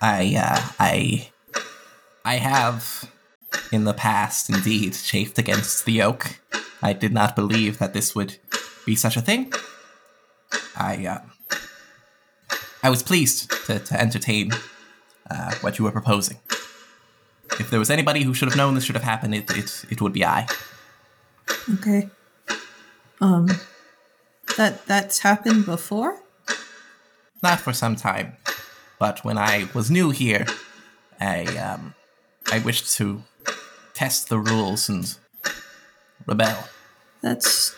[SPEAKER 3] I, uh, I, I have, in the past, indeed, chafed against the yoke. I did not believe that this would be such a thing. I, uh, I was pleased to, to entertain uh, what you were proposing. If there was anybody who should have known this should have happened, it, it, it would be I.
[SPEAKER 4] Okay. Um, that that's happened before.
[SPEAKER 3] not for some time, but when I was new here, I um, I wish to test the rules and rebel.
[SPEAKER 4] That's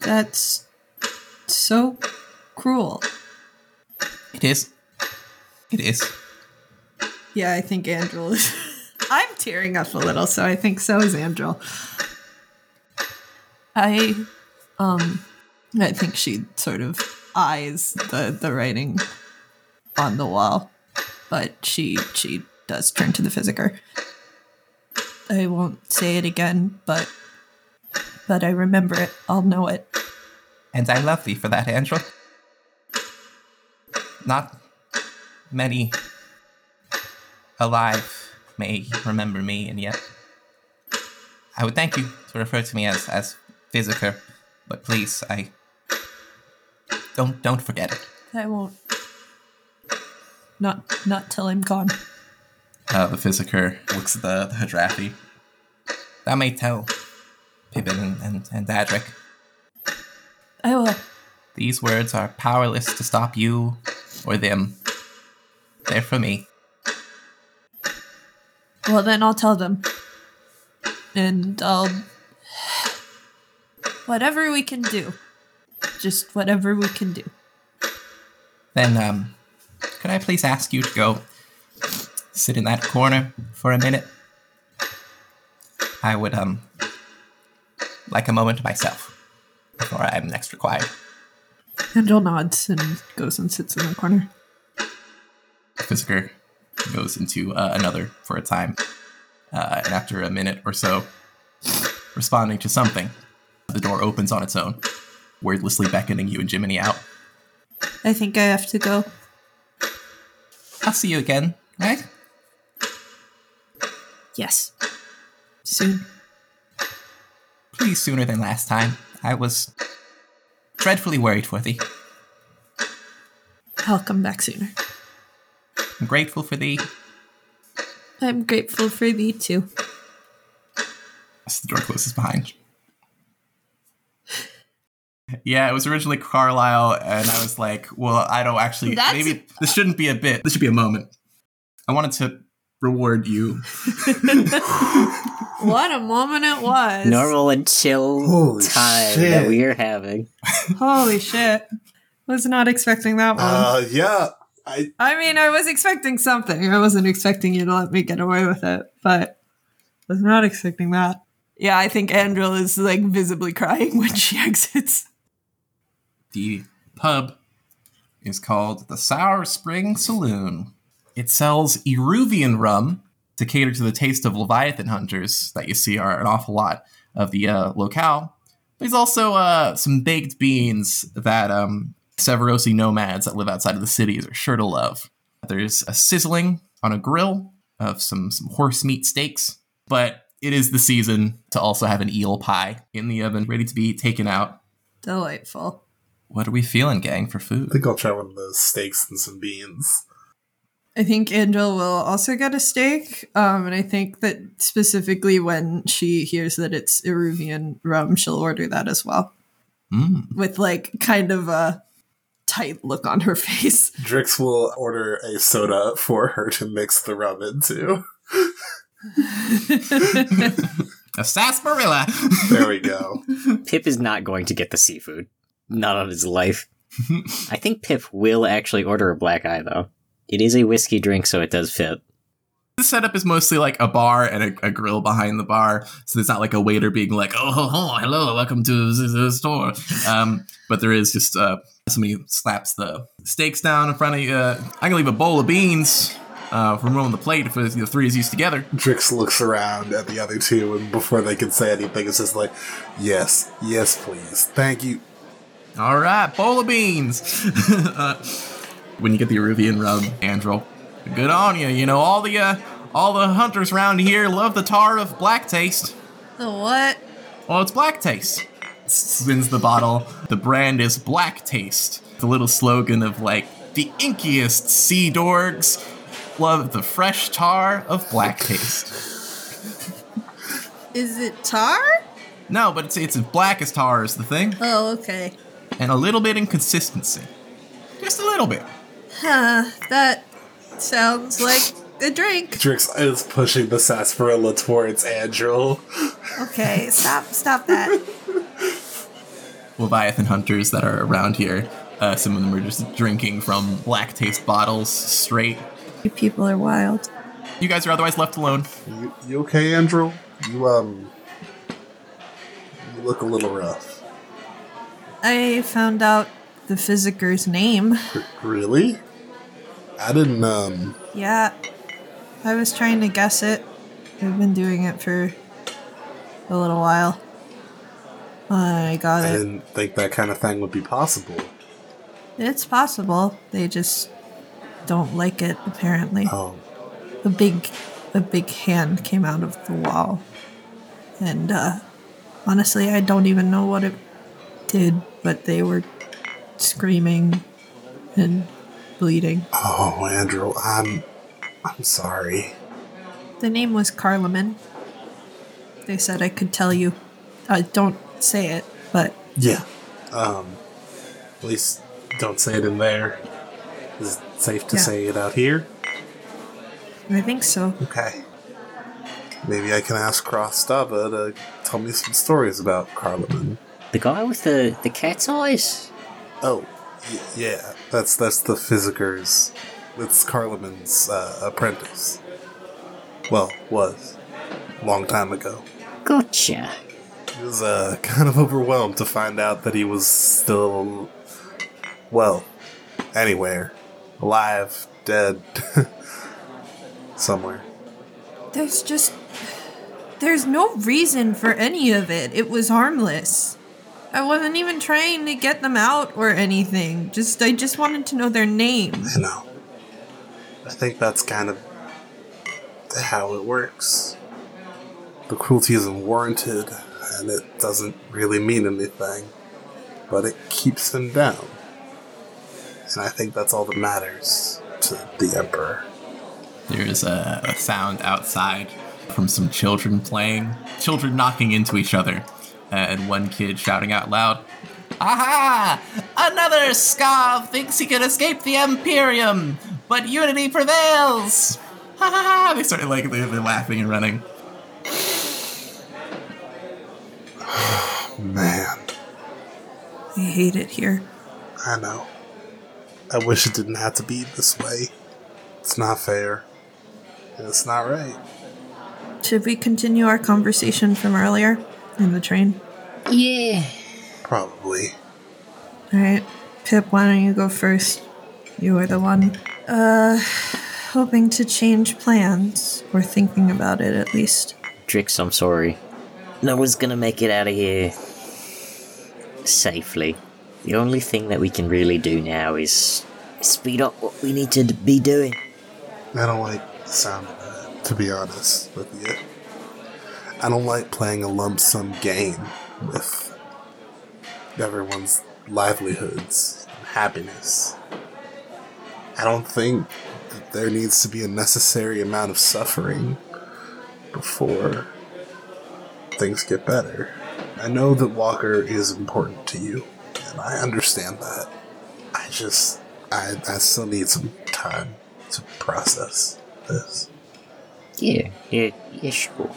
[SPEAKER 4] that's so cruel.
[SPEAKER 3] It is. It is.
[SPEAKER 4] Yeah, I think Andrew is. I'm tearing up a little, so I think so is Andrew. I, um, I think she sort of eyes the the writing on the wall, but she she does turn to the physiker. I won't say it again, but but I remember it. I'll know it.
[SPEAKER 3] And I love thee for that, Angel. Not many alive may remember me, and yet I would thank you to refer to me as as Physiker, but please, I don't don't forget it.
[SPEAKER 4] I won't. Not not till I'm gone.
[SPEAKER 3] Uh, the Physiker looks at the, the Hadrathi. Thou may tell Pippin and, and, and Dadric.
[SPEAKER 4] I will.
[SPEAKER 3] These words are powerless to stop you or them. They're for me.
[SPEAKER 4] Well, then I'll tell them. And I'll. Whatever we can do. Just whatever we can do.
[SPEAKER 3] Then, um, could I please ask you to go sit in that corner for a minute? I would, um, like a moment to myself before I'm next required.
[SPEAKER 4] Angel nods and goes and sits in the corner.
[SPEAKER 3] Physiker goes into uh, another for a time. Uh, and after a minute or so, responding to something, the door opens on its own, wordlessly beckoning you and Jiminy out.
[SPEAKER 4] I think I have to go.
[SPEAKER 3] I'll see you again, right?
[SPEAKER 4] Yes. Soon.
[SPEAKER 3] Please, sooner than last time. I was dreadfully worried for thee.
[SPEAKER 4] I'll come back sooner.
[SPEAKER 3] I'm grateful for thee.
[SPEAKER 4] I'm grateful for thee too.
[SPEAKER 3] As the door closes behind. Yeah, it was originally Carlisle, and I was like, well, I don't actually.
[SPEAKER 4] That's-
[SPEAKER 3] maybe this shouldn't be a bit. This should be a moment. I wanted to reward you.
[SPEAKER 4] What a moment it was.
[SPEAKER 5] Normal and chill
[SPEAKER 6] Holy
[SPEAKER 5] time
[SPEAKER 6] shit.
[SPEAKER 5] that we are having.
[SPEAKER 4] Holy shit. Was not expecting that one.
[SPEAKER 6] Uh, yeah. I
[SPEAKER 4] I mean, I was expecting something. I wasn't expecting you to let me get away with it, but was not expecting that. Yeah, I think Andril is like visibly crying when she exits.
[SPEAKER 3] The pub is called the Sour Spring Saloon. It sells Iruvian rum to cater to the taste of Leviathan hunters that you see are an awful lot of the uh, locale. There's also uh, some baked beans that um, Severosi nomads that live outside of the cities are sure to love. There's a sizzling on a grill of some, some horse meat steaks, but it is the season to also have an eel pie in the oven ready to be taken out.
[SPEAKER 4] Delightful.
[SPEAKER 3] What are we feeling, gang, for food?
[SPEAKER 6] I think I'll try one of those steaks and some beans.
[SPEAKER 4] I think Angel will also get a steak. Um, and I think that specifically when she hears that it's Iruvian rum, she'll order that as well.
[SPEAKER 3] Mm.
[SPEAKER 4] With like kind of a tight look on her face.
[SPEAKER 6] Drix will order a soda for her to mix the rum into.
[SPEAKER 3] A sarsaparilla.
[SPEAKER 6] There we go.
[SPEAKER 5] Pip is not going to get the seafood. Not on his life. I think Pip will actually order a black eye, though. It is a whiskey drink, so it does fit.
[SPEAKER 3] the setup is mostly like a bar and a, a grill behind the bar, so there's not like a waiter being like, "Oh, ho, ho, hello, welcome to the, the store." Um, but there is just uh, somebody slaps the steaks down in front of you. Uh, I can leave a bowl of beans uh, from rolling the plate if the three is used together.
[SPEAKER 6] Drix looks around at the other two, and before they can say anything, it's just like, yes, yes, please. Thank you.
[SPEAKER 3] All right, bowl of beans. uh, when you get the Iruvian rub, Andrel, good on you. You know all the uh, all the hunters around here love the tar of black taste.
[SPEAKER 4] The what?
[SPEAKER 3] Well, it's black taste. Spins the bottle. The brand is Black Taste. The little slogan of like the inkiest sea dorgs love the fresh tar of black taste.
[SPEAKER 4] Is it tar?
[SPEAKER 3] No, but it's it's as black as tar is the thing,
[SPEAKER 4] Oh, okay.
[SPEAKER 3] and a little bit inconsistency. just a little bit.
[SPEAKER 4] Huh, that sounds like a drink.
[SPEAKER 6] Drix is pushing the sarsaparilla towards Andrew.
[SPEAKER 4] Okay, stop, stop that.
[SPEAKER 3] Leviathan hunters that are around here. Uh, some of them are just drinking from black taste bottles straight.
[SPEAKER 4] You people are wild.
[SPEAKER 3] You guys are otherwise left alone.
[SPEAKER 6] You, you okay, Andrew? You, um. You look a little rough.
[SPEAKER 4] I found out the Physiker's name.
[SPEAKER 6] R- really? I didn't, um.
[SPEAKER 4] Yeah, I was trying to guess it. I've been doing it for a little while. I got
[SPEAKER 6] I
[SPEAKER 4] it.
[SPEAKER 6] I didn't think that kind of thing would be possible.
[SPEAKER 4] It's possible. They just don't like it, apparently.
[SPEAKER 6] Oh,
[SPEAKER 4] A big a big hand came out of the wall. And uh honestly I don't even know what it did, but they were screaming and bleeding.
[SPEAKER 6] oh, Andrew, I'm. I'm sorry.
[SPEAKER 4] The name was Carlaman. They said I could tell you. Uh, don't say it, but
[SPEAKER 6] Yeah. Um. At least don't say it in there. Is it safe to
[SPEAKER 4] Yeah.
[SPEAKER 6] say it out here?
[SPEAKER 4] I think so.
[SPEAKER 6] Okay. Maybe I can ask Krostava to tell me some stories about Carlaman.
[SPEAKER 5] The guy with the, the cat's eyes?
[SPEAKER 6] Oh, y- yeah. That's that's the Physiker's. It's Carlaman's uh, apprentice. Well, was. Long time ago.
[SPEAKER 5] Gotcha.
[SPEAKER 6] He was uh, kind of overwhelmed to find out that he was still Well, anywhere. Alive, dead, somewhere.
[SPEAKER 4] There's just. There's no reason for any of it. It was harmless. I wasn't even trying to get them out or anything. Just I just wanted to know their name.
[SPEAKER 6] You know. I think that's kind of how it works. The cruelty isn't warranted, and it doesn't really mean anything, but it keeps them down. And I think that's all that matters to the Emperor.
[SPEAKER 3] There's a, a sound outside from some children playing, children knocking into each other, and one kid shouting out loud, Aha! Another Skav thinks he can escape the Imperium, but unity prevails! Ha ha ha! They start like they're, they're laughing and running.
[SPEAKER 6] Man,
[SPEAKER 4] I hate it here.
[SPEAKER 6] I know. I wish it didn't have to be this way. It's not fair. It's not right.
[SPEAKER 4] Should we continue our conversation from earlier in the train?
[SPEAKER 5] Yeah.
[SPEAKER 6] Probably.
[SPEAKER 4] Alright. Pip, why don't you go first? You are the one. Uh hoping to change plans. Or thinking about it at least.
[SPEAKER 5] Drix, I'm sorry. No one's gonna make it out of here safely. The only thing that we can really do now is speed up what we need to be doing.
[SPEAKER 6] I don't like the sound of that, to be honest with you. I don't like playing a lump sum game with everyone's livelihoods and happiness. I don't think that there needs to be a necessary amount of suffering before things get better. I know that Walker is important to you, and I understand that. I just, I, I still need some time to process this.
[SPEAKER 5] Yeah, yeah, yeah, sure.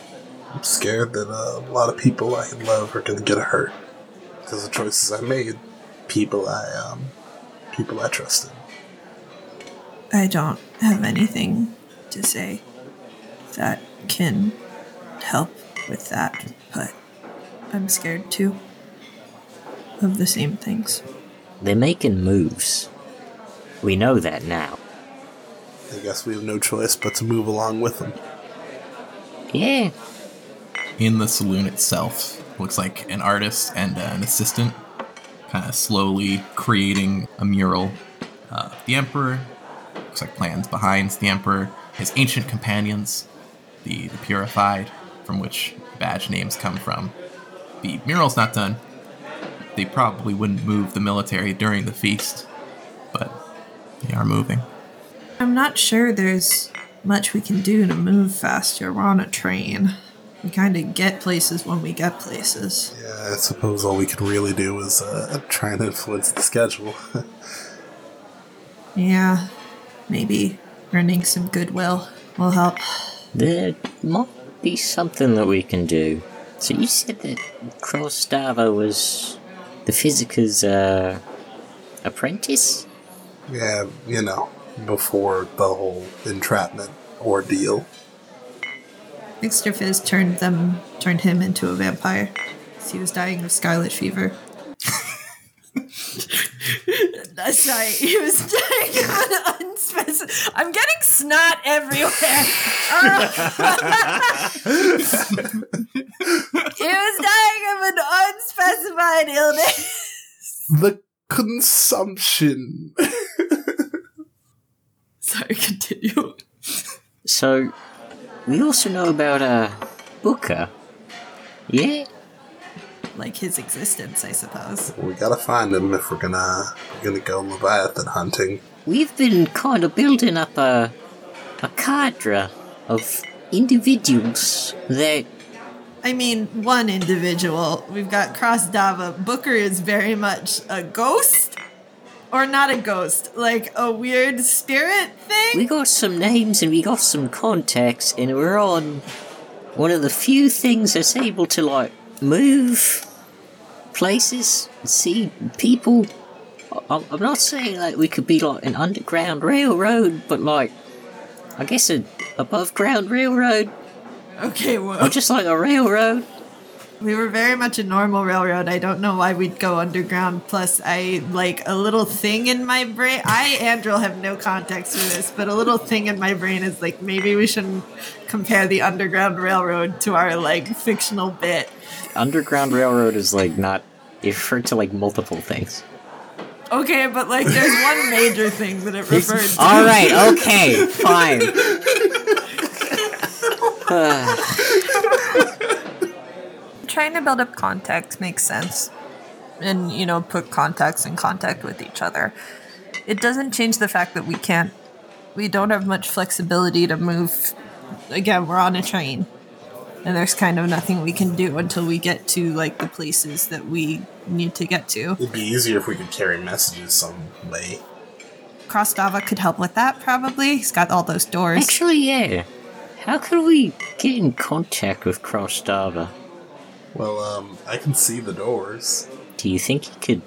[SPEAKER 6] I'm scared that uh, a lot of people I love are gonna get hurt because of choices I made. People I um, people I trusted.
[SPEAKER 4] I don't have anything to say that can help with that, but I'm scared too of the same things.
[SPEAKER 5] They're making moves. We know that now.
[SPEAKER 6] I guess we have no choice but to move along with them.
[SPEAKER 5] Yeah,
[SPEAKER 3] In the saloon itself, looks like an artist and uh, an assistant kind of slowly creating a mural. Uh, the Emperor looks like plans behind the Emperor, his ancient companions, the, the Purified, from which badge names come from. The mural's not done. They probably wouldn't move the military during the feast, but they are moving.
[SPEAKER 4] I'm not sure there's much we can do to move faster. We're on a train. We kind of get places when we get places.
[SPEAKER 6] Yeah, I suppose all we can really do is uh, try and influence the schedule.
[SPEAKER 4] Yeah, maybe earning some goodwill will help.
[SPEAKER 5] there might be something that we can do. So you said that Krostava was the Physiker's uh, apprentice?
[SPEAKER 6] yeah, you know, before the whole entrapment ordeal.
[SPEAKER 4] Mr. Fizz turned them, turned him into a vampire. He was dying of scarlet fever. Uh, Sorry, he was dying of an unspecified. I'm getting snot everywhere. he was dying of an unspecified illness.
[SPEAKER 6] The consumption.
[SPEAKER 4] Sorry, continue.
[SPEAKER 5] So, we also know about uh, Booker. Yeah?
[SPEAKER 4] Like his existence, I suppose.
[SPEAKER 6] we gotta find him if we're gonna we're gonna go Leviathan hunting.
[SPEAKER 5] We've been kind of building up a, a cadre of individuals that
[SPEAKER 4] I mean, one individual. We've got Krostava. Booker is very much a ghost. Or not a ghost, like a weird spirit thing.
[SPEAKER 5] we got some names and we got some contacts and we're on one of the few things that's able to like move places see people. I- i'm not saying like we could be like an underground railroad but like i guess an above ground railroad.
[SPEAKER 4] Okay, well,
[SPEAKER 5] or
[SPEAKER 4] well,
[SPEAKER 5] just like a railroad
[SPEAKER 4] We were very much a normal railroad. I don't know why we'd go underground. Plus, I like a little thing in my brain. I, Andrew, have no context for this, but a little thing in my brain is like maybe we shouldn't compare the Underground Railroad to our like fictional bit.
[SPEAKER 5] Underground Railroad is like not it referred to like multiple things.
[SPEAKER 4] Okay, but like there's one major thing that it referred to.
[SPEAKER 5] All right, okay, fine.
[SPEAKER 4] trying to build up contact makes sense. And you know put contacts in contact with each other. It doesn't change the fact that we can't we don't have much flexibility to move. Again we're on a train. And there's kind of nothing we can do until we get to like the places that we need to get to.
[SPEAKER 6] It'd be easier if we could carry messages some way.
[SPEAKER 4] Krostava could help with that probably. He's got all those doors.
[SPEAKER 5] Actually, yeah. How could we get in contact with Krostava?
[SPEAKER 6] Well, um, I can see the doors.
[SPEAKER 5] Do you think you could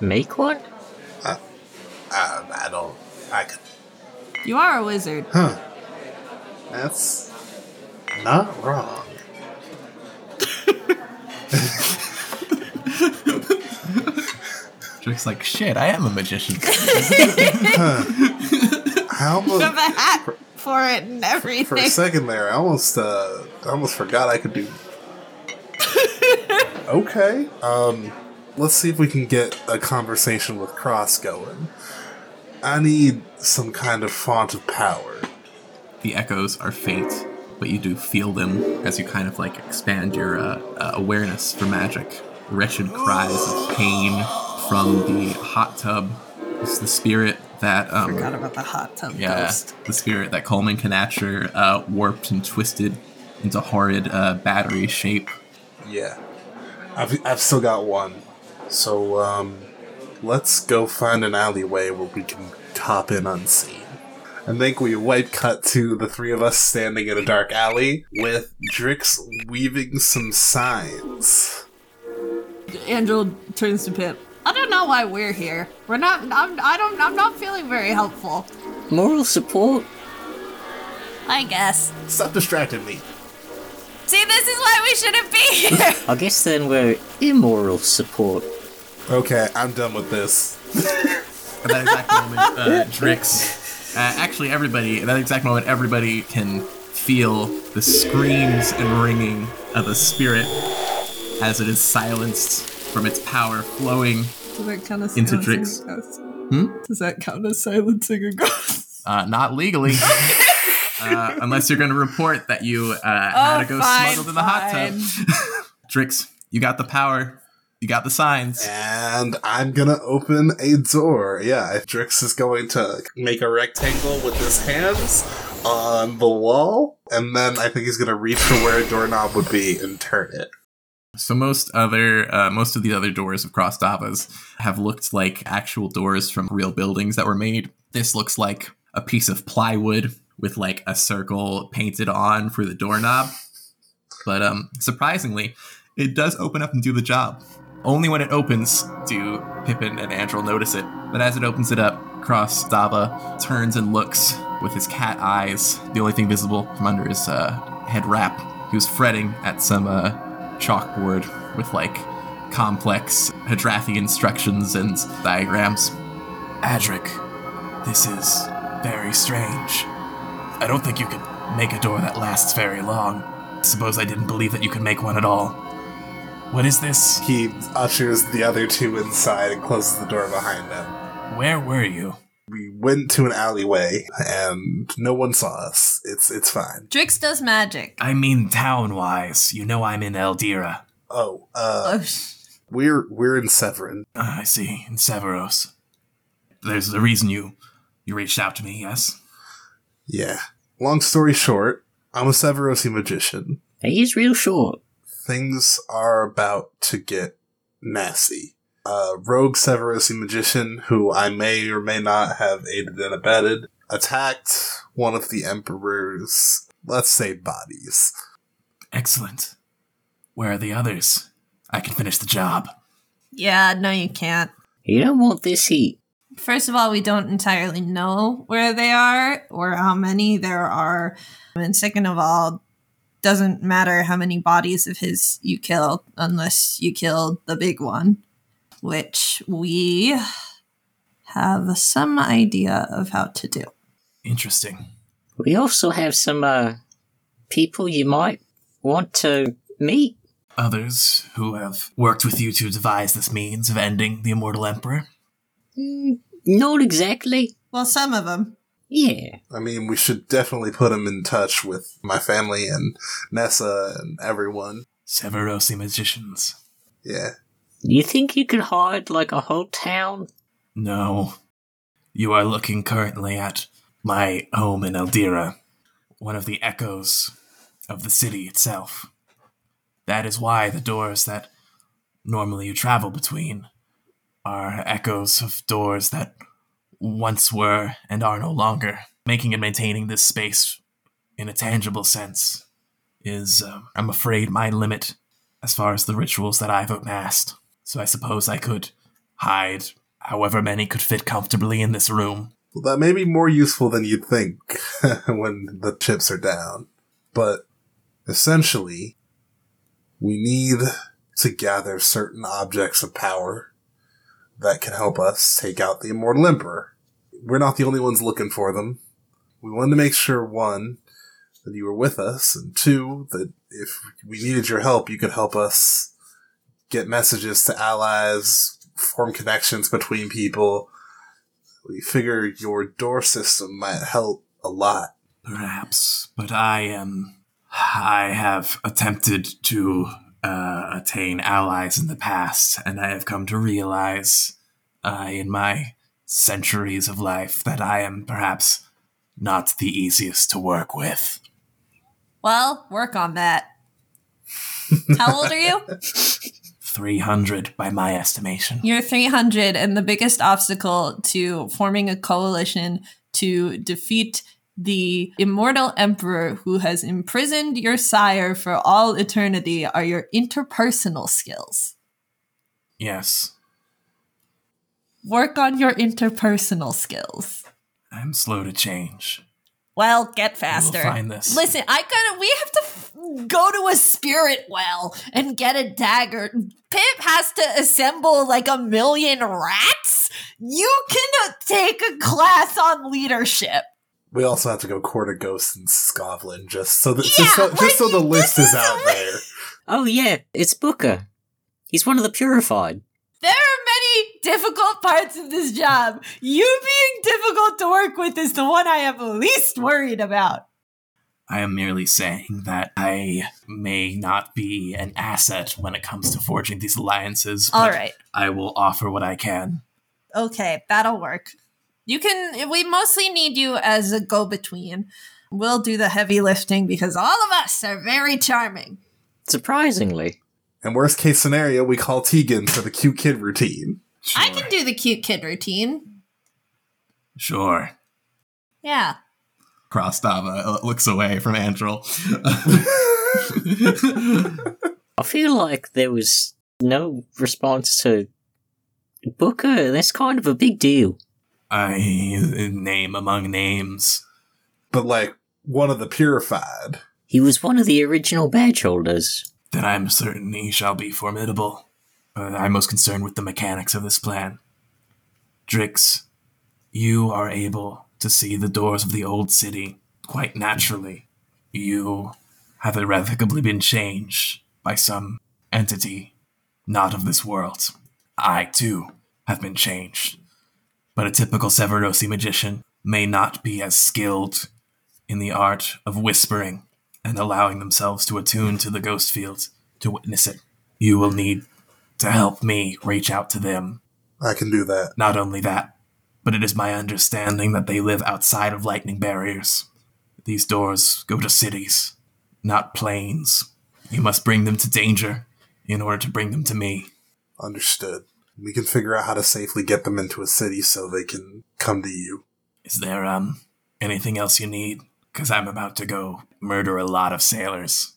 [SPEAKER 5] make one?
[SPEAKER 6] I, I don't. I could.
[SPEAKER 4] you are a wizard
[SPEAKER 6] Huh. That's not wrong.
[SPEAKER 3] Drix like, shit, I am a magician.
[SPEAKER 6] I almost,
[SPEAKER 4] have a hat for it and everything.
[SPEAKER 6] for
[SPEAKER 4] everything
[SPEAKER 6] a second there, I almost, uh, I almost forgot I could do. Okay. Um, let's see if we can get a conversation with Cross going. I need some kind of font of power.
[SPEAKER 3] the echoes are faint, but you do feel them as you kind of like expand your uh, uh, awareness for magic. Wretched cries of pain from the hot tub. It's the spirit that um,
[SPEAKER 4] forgot about the hot tub
[SPEAKER 3] yeah,
[SPEAKER 4] ghost
[SPEAKER 3] the spirit that Coleman Canatcher uh, warped and twisted into horrid uh, battery shape.
[SPEAKER 6] Yeah. I've, I've still got one. So, um, let's go find an alleyway where we can top in unseen. I think we white cut to the three of us standing in a dark alley with Drix weaving some signs.
[SPEAKER 4] Angel turns to Pip. I don't know why we're here. We're not. I'm. I don't. I'm not feeling very helpful.
[SPEAKER 5] Moral support?
[SPEAKER 4] I guess.
[SPEAKER 6] Stop distracting me.
[SPEAKER 4] See, this is why we shouldn't be here.
[SPEAKER 5] I guess then we're immoral support.
[SPEAKER 6] Okay, I'm done with this.
[SPEAKER 3] At that exact moment, uh, Drix, uh, actually everybody, at that exact moment, everybody can feel the screams and ringing of the spirit as it is silenced from its power flowing
[SPEAKER 4] Does that count as
[SPEAKER 3] Into
[SPEAKER 4] silencing
[SPEAKER 3] Drix. Hmm?
[SPEAKER 4] Does that count as silencing a ghost?
[SPEAKER 3] Uh, not legally. uh, unless you're going to report that you uh, had
[SPEAKER 4] Oh,
[SPEAKER 3] a ghost
[SPEAKER 4] fine,
[SPEAKER 3] smuggled in the hot tub. Drix, you got the power. You got the signs.
[SPEAKER 6] And I'm gonna open a door. Yeah, Drix is going to make a rectangle with his hands on the wall, and then I think he's gonna reach for where a doorknob would be and turn it.
[SPEAKER 3] So most other, uh, most of the other doors of Krostava's have looked like actual doors from real buildings that were made. This looks like a piece of plywood with like a circle painted on for the doorknob. But um, surprisingly, it does open up and do the job. Only when it opens do Pippin and Andrel notice it. But as it opens it up, Krostava turns and looks with his cat eyes, the only thing visible from under his uh, head wrap. He was fretting at some uh, chalkboard with like complex Hadrathi instructions and diagrams. Adric, this is very strange. I don't think you could make a door that lasts very long. Suppose I didn't believe that you could make one at all. What is this?
[SPEAKER 6] He ushers the other two inside and closes the door behind them.
[SPEAKER 3] Where were you?
[SPEAKER 6] We went to an alleyway and no one saw us. It's it's fine.
[SPEAKER 4] Drix does magic.
[SPEAKER 3] I mean town wise. You know I'm in Eldira.
[SPEAKER 6] Oh, uh,
[SPEAKER 4] Oh, sh-
[SPEAKER 6] we're we're in Severin.
[SPEAKER 3] Ah, I see, in Severos. There's a reason you you reached out to me, yes?
[SPEAKER 6] Yeah. Long story short, I'm a Severosi magician.
[SPEAKER 5] He's real short.
[SPEAKER 6] things are about to get nasty. A rogue Severosi magician, who I may or may not have aided and abetted, attacked one of the Emperor's, let's say, bodies.
[SPEAKER 3] Excellent. Where are the others? I can finish the job.
[SPEAKER 4] yeah, no, you can't.
[SPEAKER 5] You don't want this heat.
[SPEAKER 4] First of all, we don't entirely know where they are or how many there are. And second of all, doesn't matter how many bodies of his you kill unless you kill the big one, which we have some idea of how to do.
[SPEAKER 3] Interesting.
[SPEAKER 5] We also have some uh, people you might want to meet.
[SPEAKER 3] Others who have worked with you to devise this means of ending the Immortal Emperor?
[SPEAKER 5] Mm, not exactly.
[SPEAKER 4] Well, some of them.
[SPEAKER 5] Yeah.
[SPEAKER 6] I mean, we should definitely put him in touch with my family and Nessa and everyone.
[SPEAKER 3] Severosi magicians.
[SPEAKER 6] Yeah.
[SPEAKER 5] You think you could hide like a whole town?
[SPEAKER 3] No. You are looking currently at my home in Eldira, one of the echoes of the city itself. That is why the doors that normally you travel between are echoes of doors that once were and are no longer. Making and maintaining this space in a tangible sense is, um, I'm afraid, my limit as far as the rituals that I've amassed. So I suppose I could hide however many could fit comfortably in this room.
[SPEAKER 6] Well, that may be more useful than you'd think when the chips are down. But essentially, we need to gather certain objects of power that can help us take out the Immortal Emperor. We're not the only ones looking for them. We wanted to make sure, one, that you were with us, and two, that if we needed your help, you could help us get messages to allies, form connections between people. We figure your door system might help a lot.
[SPEAKER 3] Perhaps, but I am. I have attempted to uh, attain allies in the past, and I have come to realize, uh, in my centuries of life, that I am perhaps not the easiest to work with.
[SPEAKER 4] Well, work on that. How old are you?
[SPEAKER 3] 300 by my estimation.
[SPEAKER 4] You're 300, and the biggest obstacle to forming a coalition to defeat the immortal emperor who has imprisoned your sire for all eternity are your interpersonal skills.
[SPEAKER 3] Yes,
[SPEAKER 4] Work on your interpersonal skills.
[SPEAKER 3] I'm slow to change.
[SPEAKER 4] Well, get faster.
[SPEAKER 3] will find this.
[SPEAKER 4] Listen, I gotta. We have to f- go to a spirit well and get a dagger. Pip has to assemble like a million rats. You can take a class on leadership.
[SPEAKER 6] We also have to go court a ghost in Scotland just so that
[SPEAKER 4] Yeah,
[SPEAKER 6] just so, just so the list is
[SPEAKER 4] is
[SPEAKER 6] out
[SPEAKER 4] a-
[SPEAKER 6] there.
[SPEAKER 5] Oh yeah, it's Booker. He's one of the purified.
[SPEAKER 4] There are many difficult parts of this job. You being difficult to work with is the one I am least worried about.
[SPEAKER 3] I am merely saying that I may not be an asset when it comes to forging these alliances.
[SPEAKER 4] All
[SPEAKER 3] but
[SPEAKER 4] right.
[SPEAKER 3] I will offer what I can.
[SPEAKER 4] Okay, that'll work. You can. We mostly need you as a go between. We'll do the heavy lifting because all of us are very charming.
[SPEAKER 5] Surprisingly.
[SPEAKER 6] And worst case scenario, we call Tegan for the cute kid routine.
[SPEAKER 3] Sure.
[SPEAKER 4] I can do the cute kid routine.
[SPEAKER 3] Sure.
[SPEAKER 4] Yeah.
[SPEAKER 3] Krostava uh, looks away from Andrel.
[SPEAKER 5] I feel like there was no response to Booker. That's kind of a big deal.
[SPEAKER 3] I name among names.
[SPEAKER 6] But like one of the purified.
[SPEAKER 5] He was one of the original badge holders.
[SPEAKER 3] Then I'm certain he shall be formidable. Uh, I'm most concerned with the mechanics of this plan. Drix, you are able to see the doors of the old city quite naturally. You have irrevocably been changed by some entity not of this world. I, too, have been changed. But a typical Severosi magician may not be as skilled in the art of whispering and allowing themselves to attune to the ghost field to witness it. You will need to help me reach out to them.
[SPEAKER 6] I can do that.
[SPEAKER 3] Not only that, but it is my understanding that they live outside of lightning barriers. These doors go to cities, not plains. You must bring them to danger in order to bring them to me.
[SPEAKER 6] Understood. We can figure out how to safely get them into a city so they can come to you.
[SPEAKER 3] Is there um anything else you need? Because I'm about to go murder a lot of sailors.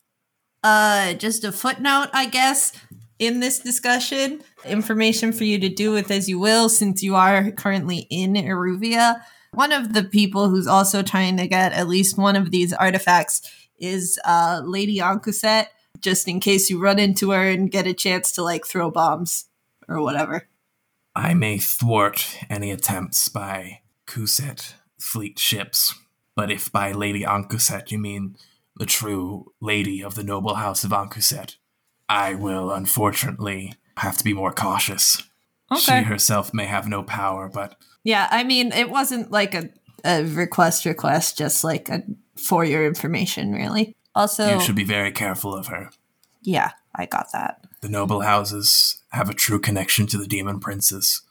[SPEAKER 4] Uh, just a footnote, I guess, in this discussion. Information for you to do with as you will, since you are currently in Iruvia. One of the people who's also trying to get at least one of these artifacts is uh, Lady Ankuset, just in case you run into her and get a chance to like throw bombs or whatever.
[SPEAKER 3] I may thwart any attempts by Kuset fleet ships, but if by Lady Ankuset you mean the true lady of the noble house of Ankuset, I will unfortunately have to be more cautious. She herself may have no power, but
[SPEAKER 4] Yeah, I mean, it wasn't like a, a request request, just like a for your information, really. Also,
[SPEAKER 3] you should be very careful of her.
[SPEAKER 4] yeah, I got that.
[SPEAKER 3] The noble houses have a true connection to the demon princes.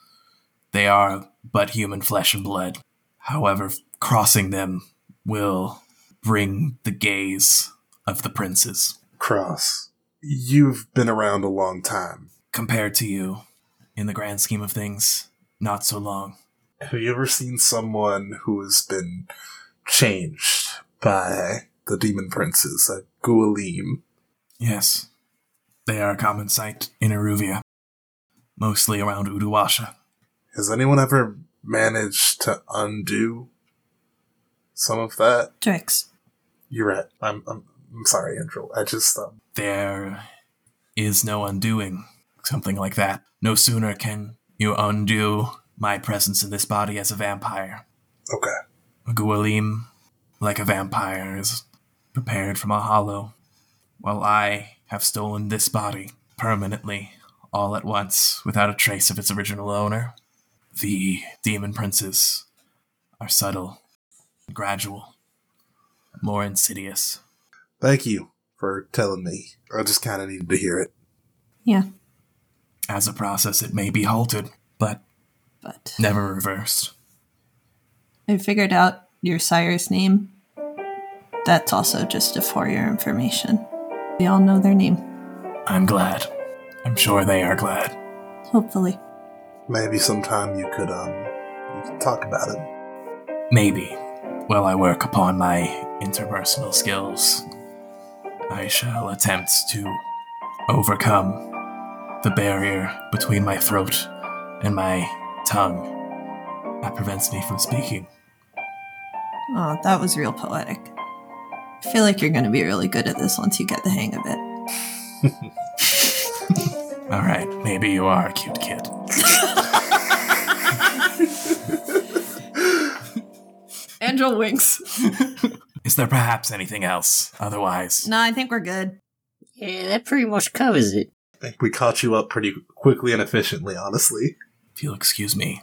[SPEAKER 3] They are but human flesh and blood. However, crossing them will bring the gaze of the princes.
[SPEAKER 6] Cross, you've been around a long time.
[SPEAKER 3] Compared to you, in the grand scheme of things, not so long.
[SPEAKER 6] Have you ever seen someone who has been changed by the demon princes, a Gualim?
[SPEAKER 3] Yes, they are a common sight in Iruvia, mostly around Uduwasha.
[SPEAKER 6] Has anyone ever managed to undo some of that?
[SPEAKER 4] Tricks.
[SPEAKER 6] You're right. I'm I'm, I'm sorry, Andrew. I just um,
[SPEAKER 3] There is no undoing something like that. No sooner can you undo my presence in this body as a vampire.
[SPEAKER 6] okay.
[SPEAKER 3] A Gualim, like a vampire, is prepared from a hollow, while I have stolen this body permanently, all at once, without a trace of its original owner. The demon princes are subtle, gradual, more insidious.
[SPEAKER 6] Thank you for telling me. I just kind of needed to hear it.
[SPEAKER 4] Yeah,
[SPEAKER 3] As a process, it may be halted, but
[SPEAKER 4] but
[SPEAKER 3] never reversed.
[SPEAKER 4] I figured out your sire's name. That's also just a for your information. We all know their name,
[SPEAKER 3] I'm glad. I'm sure they are glad.
[SPEAKER 4] hopefully.
[SPEAKER 6] Maybe sometime you could um you could talk about it.
[SPEAKER 3] Maybe, while I work upon my interpersonal skills, I shall attempt to overcome the barrier between my throat and my tongue that prevents me from speaking.
[SPEAKER 4] Oh, that was real poetic. I feel like you're going to be really good at this once you get the hang of it.
[SPEAKER 3] All right, maybe you are a cute kid.
[SPEAKER 4] Angel winks.
[SPEAKER 3] Is there perhaps anything else? Otherwise,
[SPEAKER 4] No, I think we're good.
[SPEAKER 5] Yeah, that pretty much covers it.
[SPEAKER 6] I think we caught you up pretty quickly and efficiently, honestly.
[SPEAKER 3] if you'll excuse me,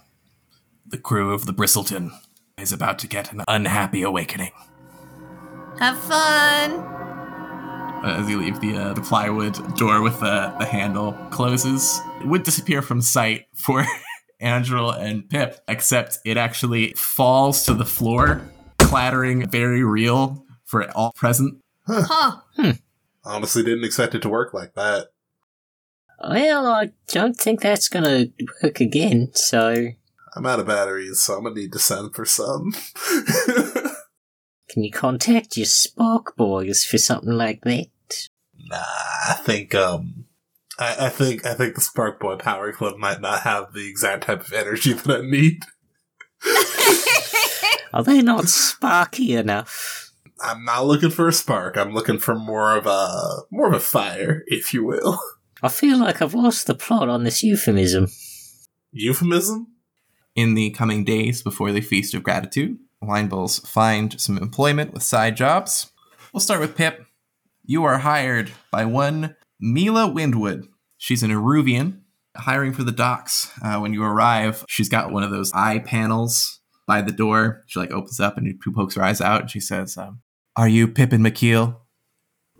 [SPEAKER 3] the crew of the Bristleton is about to get an unhappy awakening.
[SPEAKER 4] Have fun.
[SPEAKER 3] Uh, as you leave, the uh, the plywood door with the, the handle closes. It would disappear from sight for Angel and Pip, except it actually falls to the floor, clattering very real for all present.
[SPEAKER 4] Huh.
[SPEAKER 6] Honestly, didn't expect it to work like that.
[SPEAKER 5] Well, I don't think that's gonna work again, so
[SPEAKER 6] I'm out of batteries, so I'm gonna need to send for some.
[SPEAKER 5] can you contact your Spark Boys for something like that?
[SPEAKER 6] nah, I think um, I, I think I think the Spark Boy Power Club might not have the exact type of energy that I need.
[SPEAKER 5] Are they not sparky enough?
[SPEAKER 6] I'm not looking for a spark. I'm looking for more of a more of a fire, if you will.
[SPEAKER 5] I feel like I've lost the plot on this euphemism.
[SPEAKER 6] Euphemism?
[SPEAKER 1] In the coming days before the Feast of Gratitude, Wine Bulls find some employment with side jobs. We'll start with Pip. You are hired by one Mila Windwood. She's an Iruvian, hiring for the docks. Uh, when you arrive, she's got one of those eye panels by the door. She like opens up and she pokes her eyes out and she says, um, "Are you Pippin McKeel?"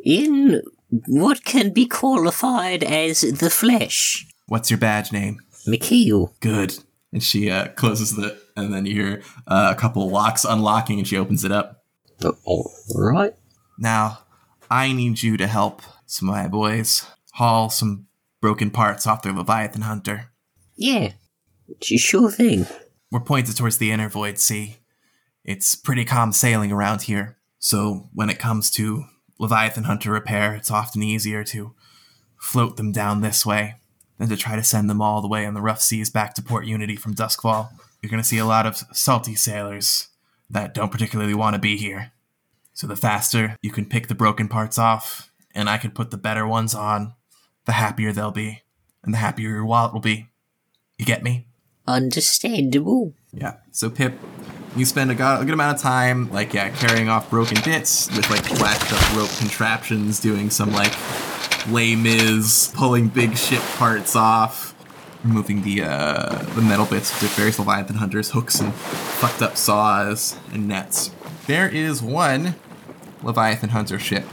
[SPEAKER 5] In what can be qualified as the flesh.
[SPEAKER 1] What's your badge name?
[SPEAKER 5] McKeel.
[SPEAKER 3] Good. And she uh, closes the, and then you hear uh, a couple locks unlocking, and she opens it up.
[SPEAKER 5] All right.
[SPEAKER 1] Now, I need you to help some of my boys haul some broken parts off their Leviathan Hunter.
[SPEAKER 5] Yeah. Sure thing.
[SPEAKER 1] We're pointed towards the inner void sea. It's pretty calm sailing around here. So when it comes to Leviathan Hunter repair, it's often easier to float them down this way than to try to send them all the way on the rough seas back to Port Unity from Duskfall. You're going to see a lot of salty sailors that don't particularly want to be here.
[SPEAKER 3] So the faster you can pick the broken parts off, and I can put the better ones on, the happier they'll be, and the happier your wallet will be. You get me?
[SPEAKER 5] Understandable.
[SPEAKER 3] Yeah. So Pip, you spend a, go- a good amount of time, like yeah, carrying off broken bits with like flashed up rope contraptions, doing some like Les Mis, pulling big ship parts off, removing the uh, the metal bits with various Leviathan hunters, hooks and fucked up saws and nets. There is one Leviathan hunter ship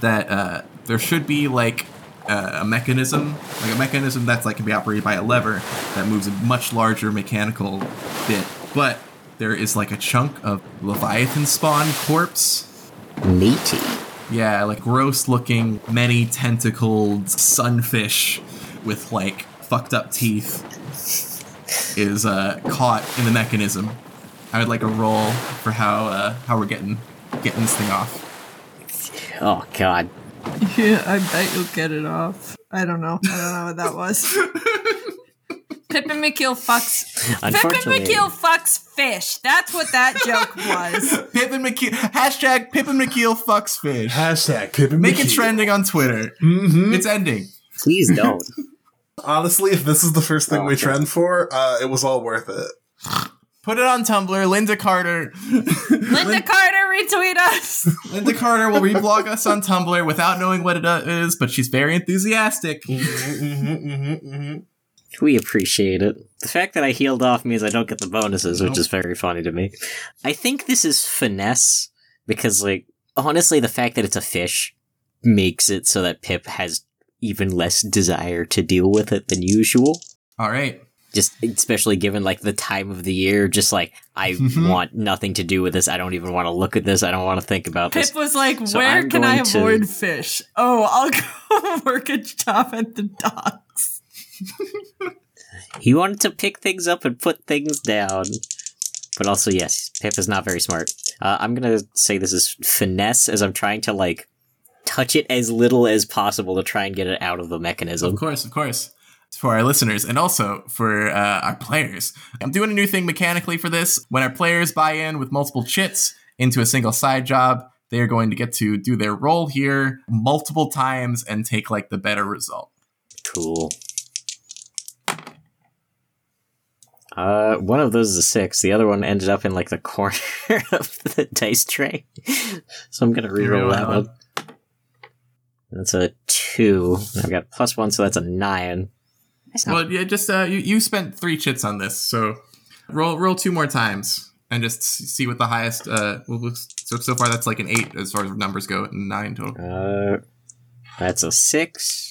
[SPEAKER 3] that uh, there should be like uh, a mechanism, like a mechanism that's like can be operated by a lever that moves a much larger mechanical bit, but there is like a chunk of Leviathan spawn corpse
[SPEAKER 5] Meaty.
[SPEAKER 3] yeah, like gross looking, many tentacled sunfish with like fucked up teeth is uh, caught in the mechanism. I would like a roll for how uh, how we're getting getting this thing off.
[SPEAKER 5] Oh god.
[SPEAKER 4] Yeah, I bet you'll get it off. I don't know. I don't know what that was. Pippin McKeel fucks. Pippin McKeel fucks fish. That's what that joke was.
[SPEAKER 3] Pippin McKeel hashtag Pippin McKeel fucks fish.
[SPEAKER 6] Hashtag Pippin
[SPEAKER 3] Make it trending on Twitter.
[SPEAKER 6] Mhm.
[SPEAKER 3] It's ending.
[SPEAKER 5] please don't.
[SPEAKER 6] Honestly, if this is the first thing
[SPEAKER 5] Oh,
[SPEAKER 6] we
[SPEAKER 5] okay.
[SPEAKER 6] trend for, uh, it was all worth it.
[SPEAKER 3] Put it on Tumblr. Lynda Carter.
[SPEAKER 4] Lynda Carter, retweet us.
[SPEAKER 3] Lynda Carter will reblog us on Tumblr without knowing what it uh, but she's very enthusiastic.
[SPEAKER 5] We appreciate it. The fact that I healed off means I don't get the bonuses, which
[SPEAKER 3] Nope.
[SPEAKER 5] is very funny to me. I think this is finesse because, like, honestly, the fact that it's a fish makes it so that Pip has even less desire to deal with it than usual.
[SPEAKER 3] All right.
[SPEAKER 5] Just especially given like the time of the year, just like I
[SPEAKER 3] Mhm.
[SPEAKER 5] want nothing to do with this. I don't even want to look at this. I don't want to think about this.
[SPEAKER 4] Pip was like,
[SPEAKER 5] So
[SPEAKER 4] "Where
[SPEAKER 5] I'm
[SPEAKER 4] can I
[SPEAKER 5] going to-
[SPEAKER 4] avoid fish? Oh, I'll go work a job at the docks."
[SPEAKER 5] He wanted to pick things up and put things down. But also, yes, Pip is not very smart. Uh, I'm gonna say this is finesse as I'm trying to, like, touch it as little as possible to try and get it out of the mechanism.
[SPEAKER 3] Of course, of course. For our listeners and also for uh, our players. I'm doing a new thing mechanically for this. When our players buy in with multiple chits into a single side job, they are going to get to do their role here multiple times and take like the better result.
[SPEAKER 5] Cool. Uh, one of those is a six. The other one ended up in, like, the corner of the dice tray. so I'm gonna reroll that one. That's a two. I've got plus one, so that's a nine. That's not
[SPEAKER 3] Well, yeah, just uh, you you spent three chits on this, so roll roll two more times and just see what the highest. Uh, looks- so so far that's like an eight as far as numbers go, and nine total.
[SPEAKER 5] Uh, that's a six.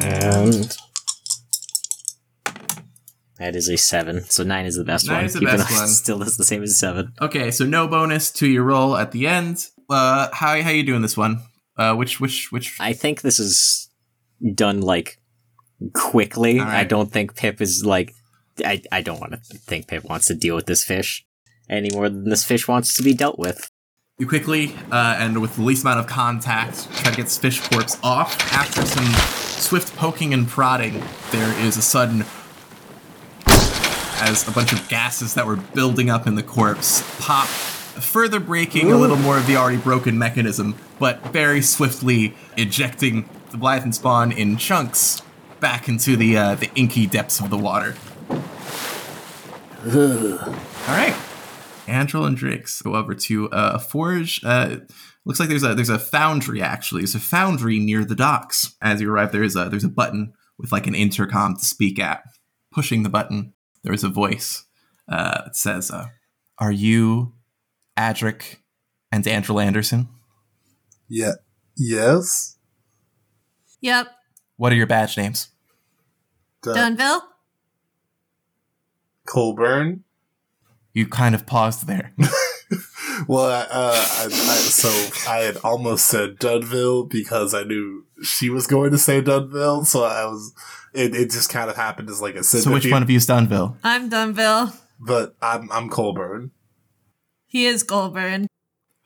[SPEAKER 5] And that is a seven. So nine is the best
[SPEAKER 3] Nine
[SPEAKER 5] one.
[SPEAKER 3] is the
[SPEAKER 5] even
[SPEAKER 3] best
[SPEAKER 5] though it
[SPEAKER 3] one.
[SPEAKER 5] Still is the same as seven.
[SPEAKER 3] Okay, so no bonus to your roll at the end. Uh, how how you doing this one? Uh, which which which?
[SPEAKER 5] I think this is done like quickly.
[SPEAKER 3] Right.
[SPEAKER 5] I don't think Pip is like. I, I don't want to think Pip wants to deal with this fish any more than this fish wants to be dealt with.
[SPEAKER 3] You quickly uh, and with the least amount of contact try to get this fish corpse off. After some swift poking and prodding, there is a sudden as a bunch of gases that were building up in the corpse pop, further breaking a little more of the already broken mechanism, but very swiftly ejecting the Blythen spawn in chunks back into the uh, the inky depths of the water. All right. Andrel and Drix go over to uh, a forge. Uh, looks like there's a there's a foundry actually. There's a foundry near the docks. As you arrive, there is a there's a button with like an intercom to speak at. Pushing the button, there is a voice uh, that says, uh, "Are you Adric and Andrew Anderson?
[SPEAKER 6] Yeah. Yes.
[SPEAKER 4] Yep,
[SPEAKER 3] What are your badge names?"
[SPEAKER 6] Dun-
[SPEAKER 4] Dunville.
[SPEAKER 6] Colburn.
[SPEAKER 3] You kind of paused there.
[SPEAKER 6] Well, uh, I, I, so I had almost said Dunville because I knew she was going to say Dunville, so I was. It, it just kind of happened as like a
[SPEAKER 3] so which one of you is Dunville?
[SPEAKER 4] I'm Dunville.
[SPEAKER 6] But I'm I'm Colburn.
[SPEAKER 4] He is Goldburn.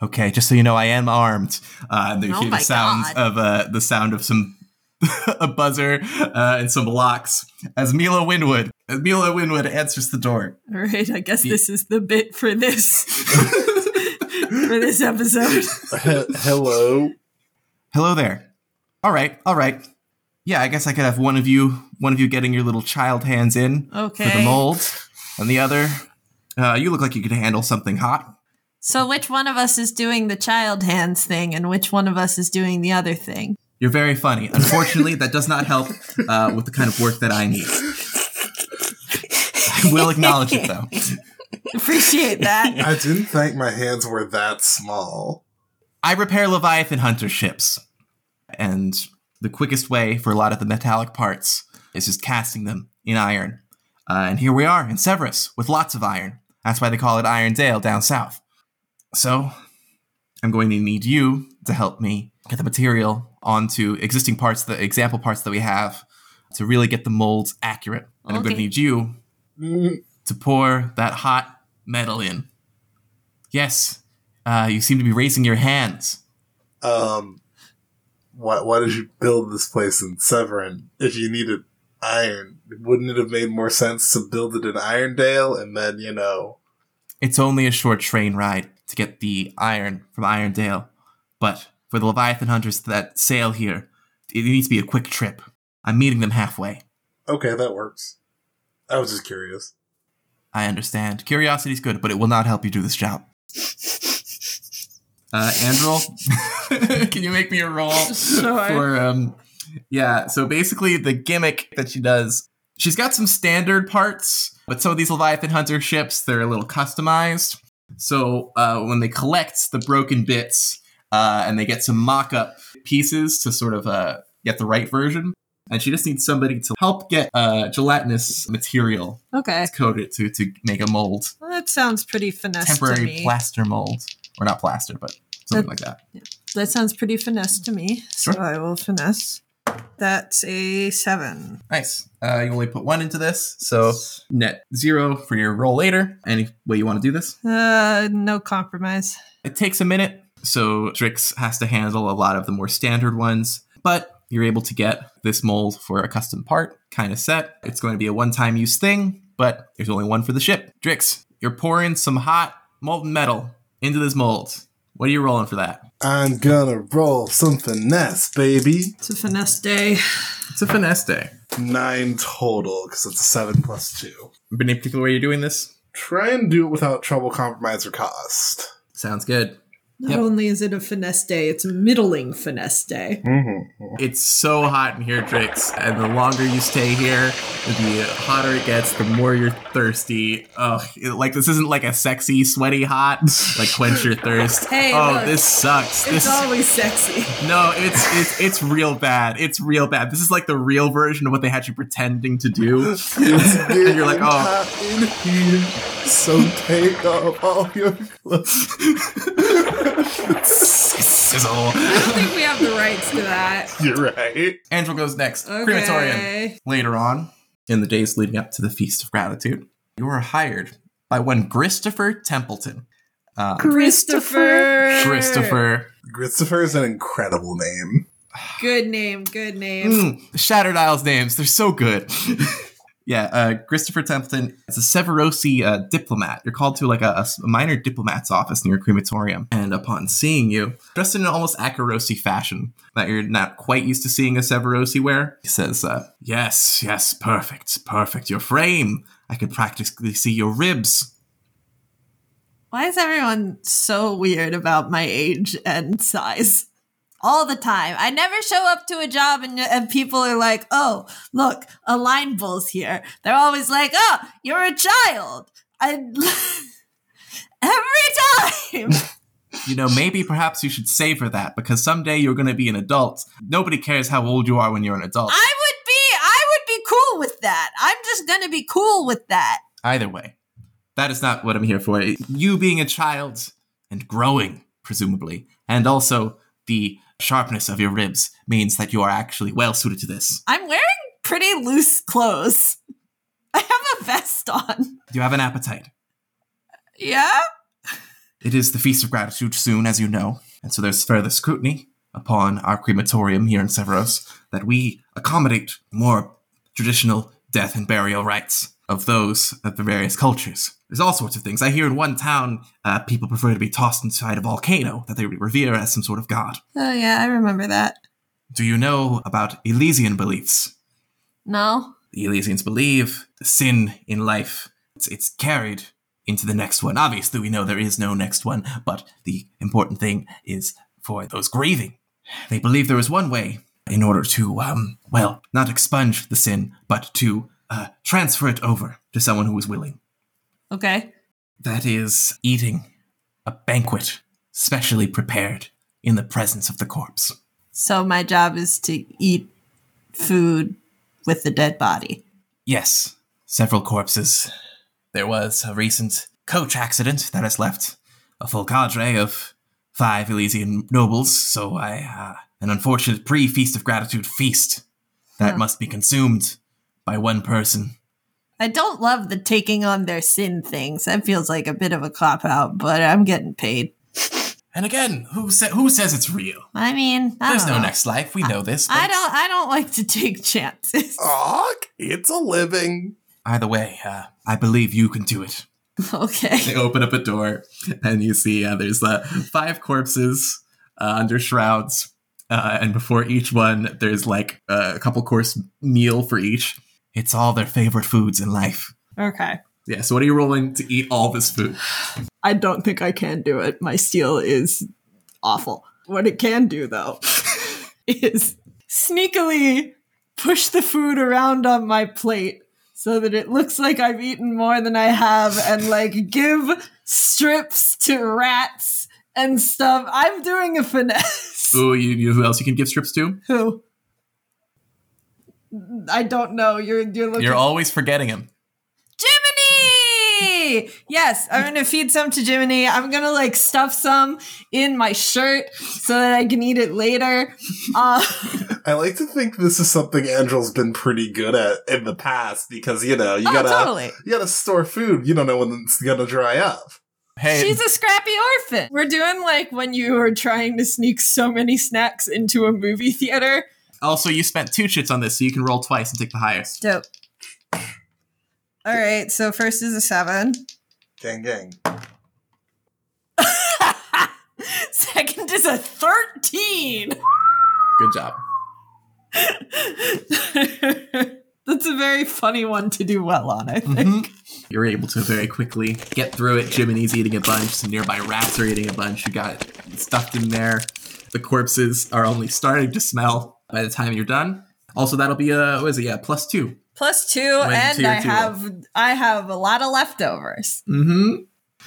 [SPEAKER 3] Okay, just so you know, I am armed. Uh, and then you
[SPEAKER 4] Oh
[SPEAKER 3] hear
[SPEAKER 4] my
[SPEAKER 3] the sounds
[SPEAKER 4] God.
[SPEAKER 3] of uh, the sound of some a buzzer uh, and some locks as Mila Winwood. As Mila Winwood answers the door.
[SPEAKER 4] All right, I guess
[SPEAKER 3] The-
[SPEAKER 4] this is the bit for this. for this episode.
[SPEAKER 6] He- hello.
[SPEAKER 3] Hello there. All right, all right. Yeah, I guess I could have one of you, one of you getting your little child hands in for the
[SPEAKER 4] Okay.
[SPEAKER 3] mold, and the other, uh, you look like you could handle something hot.
[SPEAKER 4] So which one of us is doing the child hands thing and which one of us is doing the other thing?
[SPEAKER 3] You're very funny. Unfortunately, that does not help uh, with the kind of work that I need. I will acknowledge it though.
[SPEAKER 4] Appreciate that.
[SPEAKER 6] I didn't think my hands were that small.
[SPEAKER 3] I repair Leviathan Hunter ships, and the quickest way for a lot of the metallic parts is just casting them in iron. Uh, and here we are in Severos with lots of iron. That's why they call it Iron Dale down south. So, I'm going to need you to help me get the material onto existing parts, the example parts that we have, to really get the molds accurate. And I'm going to need you to pour that hot metal in. Yes, uh, you seem to be raising your hands.
[SPEAKER 6] Um, why, why did you build this place in Severos if you needed iron? Wouldn't it have made more sense to build it in Irondale and then, you know,
[SPEAKER 3] It's only a short train ride to get the iron from Irondale, but for the Leviathan hunters that sail here, it needs to be a quick trip. I'm meeting them halfway.
[SPEAKER 6] okay, that works. I was just curious.
[SPEAKER 3] I understand. Curiosity's good, but it will not help you do this job. Uh, Andrel, can you make me a roll
[SPEAKER 4] Sure.
[SPEAKER 3] for um? Yeah. So basically, the gimmick that she does, she's got some standard parts, but some of these Leviathan Hunter ships, they're a little customized. So uh, when they collect the broken bits, uh, and they get some mock-up pieces to sort of uh, get the right version, and she just needs somebody to help get uh, gelatinous material
[SPEAKER 4] Okay.
[SPEAKER 3] coated to to make a mold,
[SPEAKER 4] Well, that sounds pretty finesse to
[SPEAKER 3] temporary plaster mold, or not plaster, but something like that. Yeah.
[SPEAKER 4] that sounds pretty finesse to me. So
[SPEAKER 3] Sure.
[SPEAKER 4] I will finesse. That's a seven.
[SPEAKER 3] Nice. Uh, you only put one into this, so net zero for your roll later. Any way you want to do this?
[SPEAKER 4] Uh, no compromise.
[SPEAKER 3] It takes a minute, so Drix has to handle a lot of the more standard ones, but you're able to get this mold for a custom part kind of set. It's going to be a one time use thing, but there's only one for the ship. Drix, you're pouring some hot molten metal into this mold. What are you rolling for that?
[SPEAKER 6] I'm gonna roll some finesse, baby.
[SPEAKER 4] It's a finesse day.
[SPEAKER 3] It's a finesse day.
[SPEAKER 6] Nine total, because it's a seven plus two.
[SPEAKER 3] But Any particular way you're doing this?
[SPEAKER 6] Try and do it without trouble, compromise, or cost.
[SPEAKER 3] Sounds good.
[SPEAKER 4] Not
[SPEAKER 3] Yep.
[SPEAKER 4] only is it a finesse day, it's a middling finesse day.
[SPEAKER 6] Mm-hmm.
[SPEAKER 3] It's so hot in here, Drix, and the longer you stay here, the hotter it gets, the more you're thirsty. Ugh, it- like this isn't like a sexy, sweaty hot, like quench your thirst.
[SPEAKER 4] Hey,
[SPEAKER 3] oh,
[SPEAKER 4] look,
[SPEAKER 3] this sucks.
[SPEAKER 4] It's
[SPEAKER 3] This
[SPEAKER 4] always sexy.
[SPEAKER 3] no, it's it's it's real bad. It's real bad. This is like the real version of what they had you pretending to do. And you're like, oh,
[SPEAKER 6] hot in here, so take off all your clothes.
[SPEAKER 3] sizzle.
[SPEAKER 4] I don't think we have the rights to that.
[SPEAKER 6] You're right.
[SPEAKER 3] Andrew goes next.
[SPEAKER 4] Okay.
[SPEAKER 3] Crematorium. Later on, in the days leading up to the Feast of Gratitude, you are hired by one Christopher Templeton. Um,
[SPEAKER 4] Christopher.
[SPEAKER 3] Christopher.
[SPEAKER 6] Christopher is an incredible name.
[SPEAKER 4] Good name. Good name.
[SPEAKER 3] Mm, the Shattered Isles names, they're so good. yeah, uh, Christopher Templeton is a Severosi uh, diplomat. You're called to like a minor diplomat's office near a crematorium. And upon seeing you, dressed in an almost Akorosi fashion that you're not quite used to seeing a Severosi wear, he says, uh, Yes, yes, perfect, perfect. Your frame. I can practically see your ribs.
[SPEAKER 4] Why is everyone so weird about my age and size? All the time. I never show up to a job and, and people are like, oh, look, a line bull's here. They're always like, oh, you're a child. I, every time.
[SPEAKER 3] You know, maybe perhaps you should savor that because someday you're going to be an adult. Nobody cares how old you are when you're an adult.
[SPEAKER 4] I would be, I would be cool with that. I'm just gonna be cool with that.
[SPEAKER 3] Either way, that is not what I'm here for. You being a child and growing, presumably, and also the sharpness of your ribs means that you are actually well suited to this.
[SPEAKER 4] I'm wearing pretty loose clothes. I have a vest on.
[SPEAKER 3] You have an appetite.
[SPEAKER 4] Yeah?
[SPEAKER 3] It is the Feast of Gratitude soon, as you know, and so there's further scrutiny upon our crematorium here in Severos that we accommodate more traditional death and burial rites. of those of the various cultures. There's all sorts of things. I hear in one town, uh, people prefer to be tossed inside a volcano that they revere as some sort of god.
[SPEAKER 4] Oh yeah, I remember that.
[SPEAKER 3] Do you know about Elysian beliefs?
[SPEAKER 4] No.
[SPEAKER 3] The Elysians believe the sin in life, it's, it's carried into the next one. Obviously, we know there is no next one, but the important thing is for those grieving. They believe there is one way in order to, um, well, not expunge the sin, but to uh, transfer it over to someone who is willing.
[SPEAKER 4] Okay.
[SPEAKER 3] That is eating a banquet specially prepared in the presence of the corpse.
[SPEAKER 4] So my job is to eat food with the dead body.
[SPEAKER 3] Yes, several corpses. There was a recent coach accident that has left a full cadre of five Elysian nobles, so I, uh, an unfortunate pre Feast of Gratitude feast that
[SPEAKER 4] Huh.
[SPEAKER 3] must be consumed by one person.
[SPEAKER 4] I don't love the taking on their sin things. That feels like a bit of a cop out, but I'm getting paid.
[SPEAKER 3] And again, who, sa- who says it's real?
[SPEAKER 4] I mean, I
[SPEAKER 3] There's
[SPEAKER 4] don't
[SPEAKER 3] no
[SPEAKER 4] know.
[SPEAKER 3] next life. We know this.
[SPEAKER 4] I don't. I don't like to take chances.
[SPEAKER 6] Aw, it's a living.
[SPEAKER 3] Either way, uh, I believe you can do it.
[SPEAKER 4] okay.
[SPEAKER 3] They open up a door, and you see uh, there's uh, five corpses uh, under shrouds, uh, and before each one, there's like uh, a couple course meal for each. It's all their favorite foods in life.
[SPEAKER 4] Okay.
[SPEAKER 3] Yeah. So, what are you rolling to eat all this food?
[SPEAKER 4] I don't think I can do it. My steel is awful. What it can do, though, is sneakily push the food around on my plate so that it looks like I've eaten more than I have and like give strips to rats and stuff. I'm doing a finesse.
[SPEAKER 3] Ooh, you, you who else you can give strips to?
[SPEAKER 4] Who? I don't know. You're you're looking
[SPEAKER 3] You're always forgetting him.
[SPEAKER 4] Jiminy! Yes, I'm gonna feed some to Jiminy. I'm gonna like stuff some in my shirt so that I can eat it later. Uh,
[SPEAKER 6] I like to think this is something Angel's been pretty good at in the past because you know you
[SPEAKER 4] oh,
[SPEAKER 6] gotta
[SPEAKER 4] totally.
[SPEAKER 6] you gotta store food. You don't know when it's gonna dry up.
[SPEAKER 3] Hey,
[SPEAKER 4] She's a scrappy orphan. We're doing like when you are trying to sneak so many snacks into a movie theater.
[SPEAKER 3] Also you spent two chits on this, so you can roll twice and take the highest.
[SPEAKER 4] Dope. All right, so first is a seven.
[SPEAKER 6] Gang, gang.
[SPEAKER 4] Second is a 13.
[SPEAKER 3] Good job.
[SPEAKER 4] That's a very funny one to do well on, I think.
[SPEAKER 3] Mhm. You're able to very quickly get through it. Jiminy's eating a bunch. Some nearby rats are eating a bunch. You got stuffed in there. The corpses are only starting to smell by the time you're done. Also, that'll be a what is it? Yeah, plus two.
[SPEAKER 4] Plus two,
[SPEAKER 3] When
[SPEAKER 4] and
[SPEAKER 3] tier
[SPEAKER 4] I
[SPEAKER 3] two.
[SPEAKER 4] have I have a lot of leftovers.
[SPEAKER 3] Mm-hmm.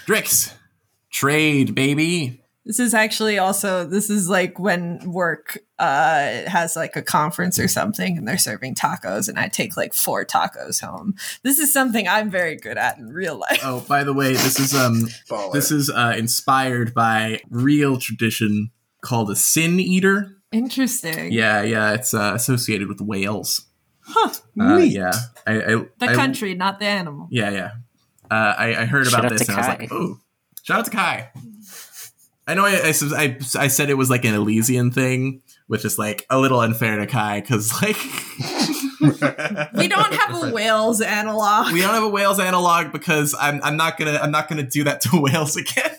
[SPEAKER 3] Drix, trade, baby.
[SPEAKER 4] This is actually also this is like when work uh has like a conference or something and they're serving tacos and I take like four tacos home. This is something I'm very good at in real life.
[SPEAKER 3] Oh, by the way, this is um
[SPEAKER 6] Baller.
[SPEAKER 3] this is uh, inspired by real tradition called a sin eater.
[SPEAKER 4] Interesting.
[SPEAKER 3] Yeah, yeah, it's uh, associated with Wales.
[SPEAKER 4] Huh.
[SPEAKER 3] Uh, yeah, I, I
[SPEAKER 4] The
[SPEAKER 3] I-
[SPEAKER 4] country, not the animal.
[SPEAKER 3] Yeah, yeah. Uh, I, I heard about
[SPEAKER 5] out
[SPEAKER 3] this
[SPEAKER 5] to
[SPEAKER 3] and I was like, oh, shout out to Kai. I know I, I, I, said it was like an Elysian thing, which is like a little unfair to Kai because like
[SPEAKER 4] We don't have a Wales analog.
[SPEAKER 3] we don't have a Wales analog because I'm, I'm not gonna I'm not gonna do that to Wales again.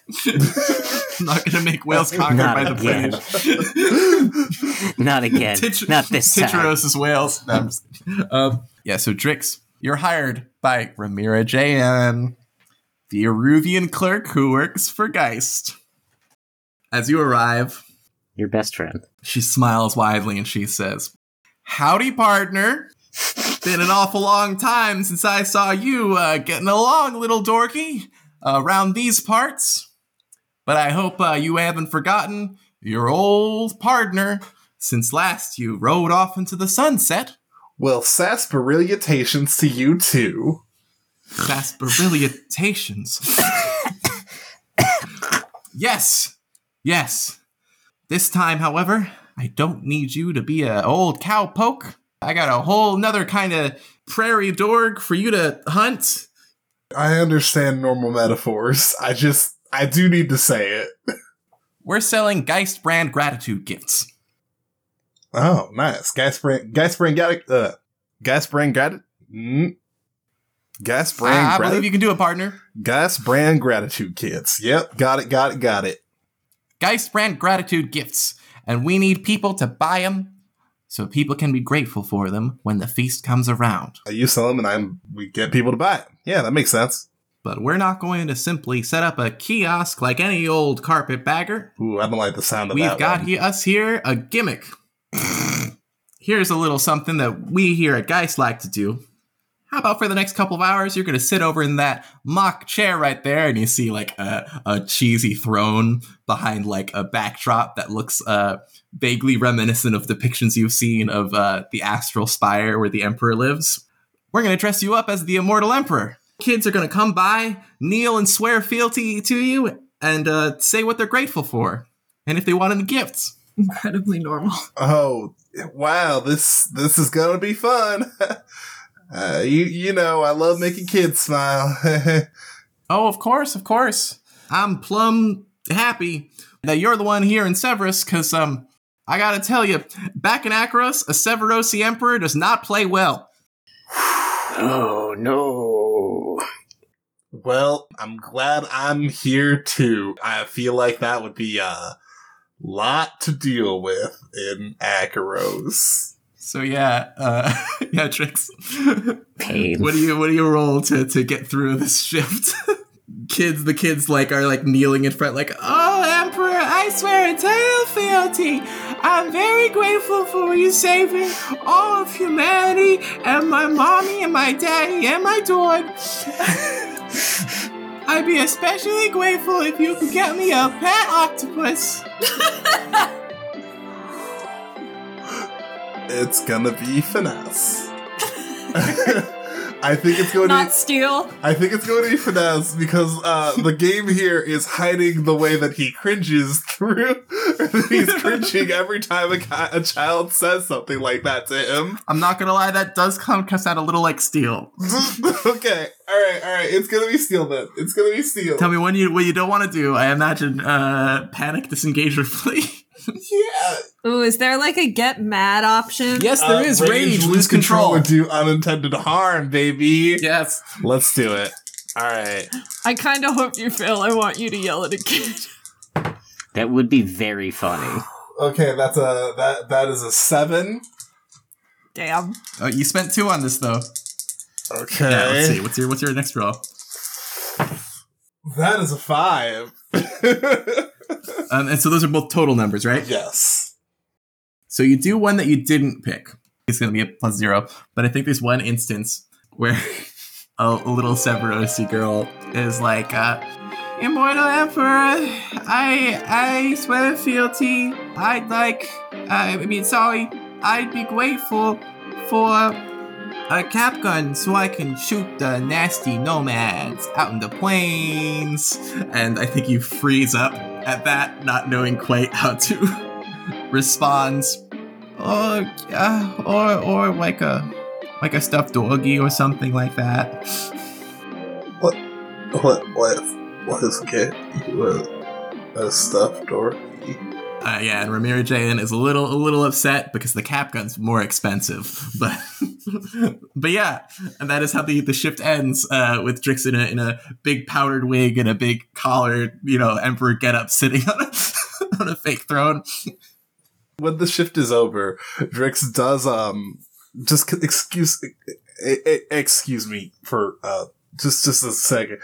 [SPEAKER 3] I'm not gonna make Wales conquered
[SPEAKER 5] Not
[SPEAKER 3] by the
[SPEAKER 5] again.
[SPEAKER 3] British.
[SPEAKER 5] Not again.
[SPEAKER 3] Titch-
[SPEAKER 5] Not this time.
[SPEAKER 3] Tycheros Wales. No, I'm just um, yeah, so Drix, you're hired by Ramira J.N., the Iruvian clerk who works for Geist. As you arrive,
[SPEAKER 5] Your best friend.
[SPEAKER 3] she smiles widely and she says, Howdy, partner. Been an awful long time since I saw you uh, getting along, little dorky, uh, around these parts. But I hope uh, you haven't forgotten your old partner since last you rode off into the sunset.
[SPEAKER 6] well, sarsaparilliatations to you too.
[SPEAKER 3] Sarsaparilliatations. yes, yes. This time, however, I don't need you to be a old cowpoke. I got a whole nother kind of prairie dorg for you to hunt.
[SPEAKER 6] I understand normal metaphors. I just I do need to say it.
[SPEAKER 3] We're selling Geist brand gratitude gifts.
[SPEAKER 6] Oh, nice. Spring guy spring got uh spring got it. Mm. Gas brand,
[SPEAKER 3] I, I
[SPEAKER 6] grati-
[SPEAKER 3] believe you can do it, partner.
[SPEAKER 6] gas brand gratitude kits. Yep, got it, got it, got it.
[SPEAKER 3] Geist brand gratitude gifts, and we need people to buy them so people can be grateful for them when the feast comes around.
[SPEAKER 6] Uh, you sell them, and I'm we get people to buy it. Yeah, that makes sense.
[SPEAKER 3] But we're not going to simply set up a kiosk like any old carpetbagger.
[SPEAKER 6] Ooh, I don't like the sound of that.
[SPEAKER 3] We've
[SPEAKER 6] got
[SPEAKER 3] he- us here a gimmick. Here's a little something that we here at Geist like to do. How about for the next couple of hours, you're going to sit over in that mock chair right there, and you see like a, a cheesy throne behind like a backdrop that looks uh, vaguely reminiscent of depictions you've seen of uh, the astral spire where the emperor lives. We're going to dress you up as the immortal emperor. Kids are going to come by, kneel and swear fealty to you, and uh, say what they're grateful for, and if they want any gifts.
[SPEAKER 4] Incredibly normal.
[SPEAKER 6] Oh wow, this this is gonna be fun. uh, you you know I love making kids smile.
[SPEAKER 3] Oh, of course, of course. I'm plumb happy that you're the one here in Severos, because um, I gotta tell you, back in Akoros, a Severosi emperor does not play well.
[SPEAKER 5] Oh no.
[SPEAKER 6] well, I'm glad I'm here too. I feel like that would be a lot to deal with in Akoros.
[SPEAKER 3] So yeah, uh, yeah, Drix.
[SPEAKER 5] Pain.
[SPEAKER 3] What do you what do you roll to to get through this shift? kids, the kids like are like kneeling in front, like, oh Emperor, I swear eternal fealty. I'm very grateful for you saving all of humanity and my mommy and my daddy and my dog. I'd be especially grateful if you could get me a pet octopus.
[SPEAKER 6] It's gonna be finesse. I think it's going to.
[SPEAKER 4] Not
[SPEAKER 6] Be,
[SPEAKER 4] steal.
[SPEAKER 6] I think it's going to be finesse because uh, the game here is hiding the way that he cringes through. He's cringing every time a, ki- a child says something like that to him.
[SPEAKER 3] I'm not gonna lie, that does come cuss out a little like steel.
[SPEAKER 6] okay, all right, all right. It's gonna be steel then. It's gonna be steel.
[SPEAKER 3] Tell me when you what you don't want to do. I imagine uh panic, disengage, or flee.
[SPEAKER 6] yeah.
[SPEAKER 4] Ooh, is there like a get mad option?
[SPEAKER 3] yes,
[SPEAKER 6] Uh, lose control, and do unintended harm, baby.
[SPEAKER 3] Yes.
[SPEAKER 6] Let's do it. All right.
[SPEAKER 4] I kind of hope you fail. I want you to yell at a kid.
[SPEAKER 5] That would be very funny.
[SPEAKER 6] Okay, that's a that that is a seven.
[SPEAKER 4] Damn.
[SPEAKER 3] Oh, you spent two on this though.
[SPEAKER 6] Okay.
[SPEAKER 3] Yeah. Let's see. What's your what's your next roll?
[SPEAKER 6] That is a five.
[SPEAKER 3] Um, and so those are both total numbers, right?
[SPEAKER 6] yes.
[SPEAKER 3] So you do one that you didn't pick. It's going to be a plus zero. But I think there's one instance where a, little Severosi girl is like, uh, Immortal Emperor, I I swear fealty. I'd like, uh, I mean, sorry, I'd be grateful for a cap gun so I can shoot the nasty nomads out in the plains. And I think you freeze up at that, not knowing quite how to respond. Or, uh, or, or like a, like a stuffed doggy or something like that.
[SPEAKER 6] What what what what is okay? What a stuffed door.
[SPEAKER 3] Uh, yeah, and Ramiro Jayan is a little a little upset because the cap gun's more expensive. But but yeah, and that is how the, the shift ends uh, with Drix in a in a big powdered wig and a big collar, you know, emperor getup sitting on a on a fake throne.
[SPEAKER 6] When the shift is over, Drix does um just excuse excuse me for uh just just a second.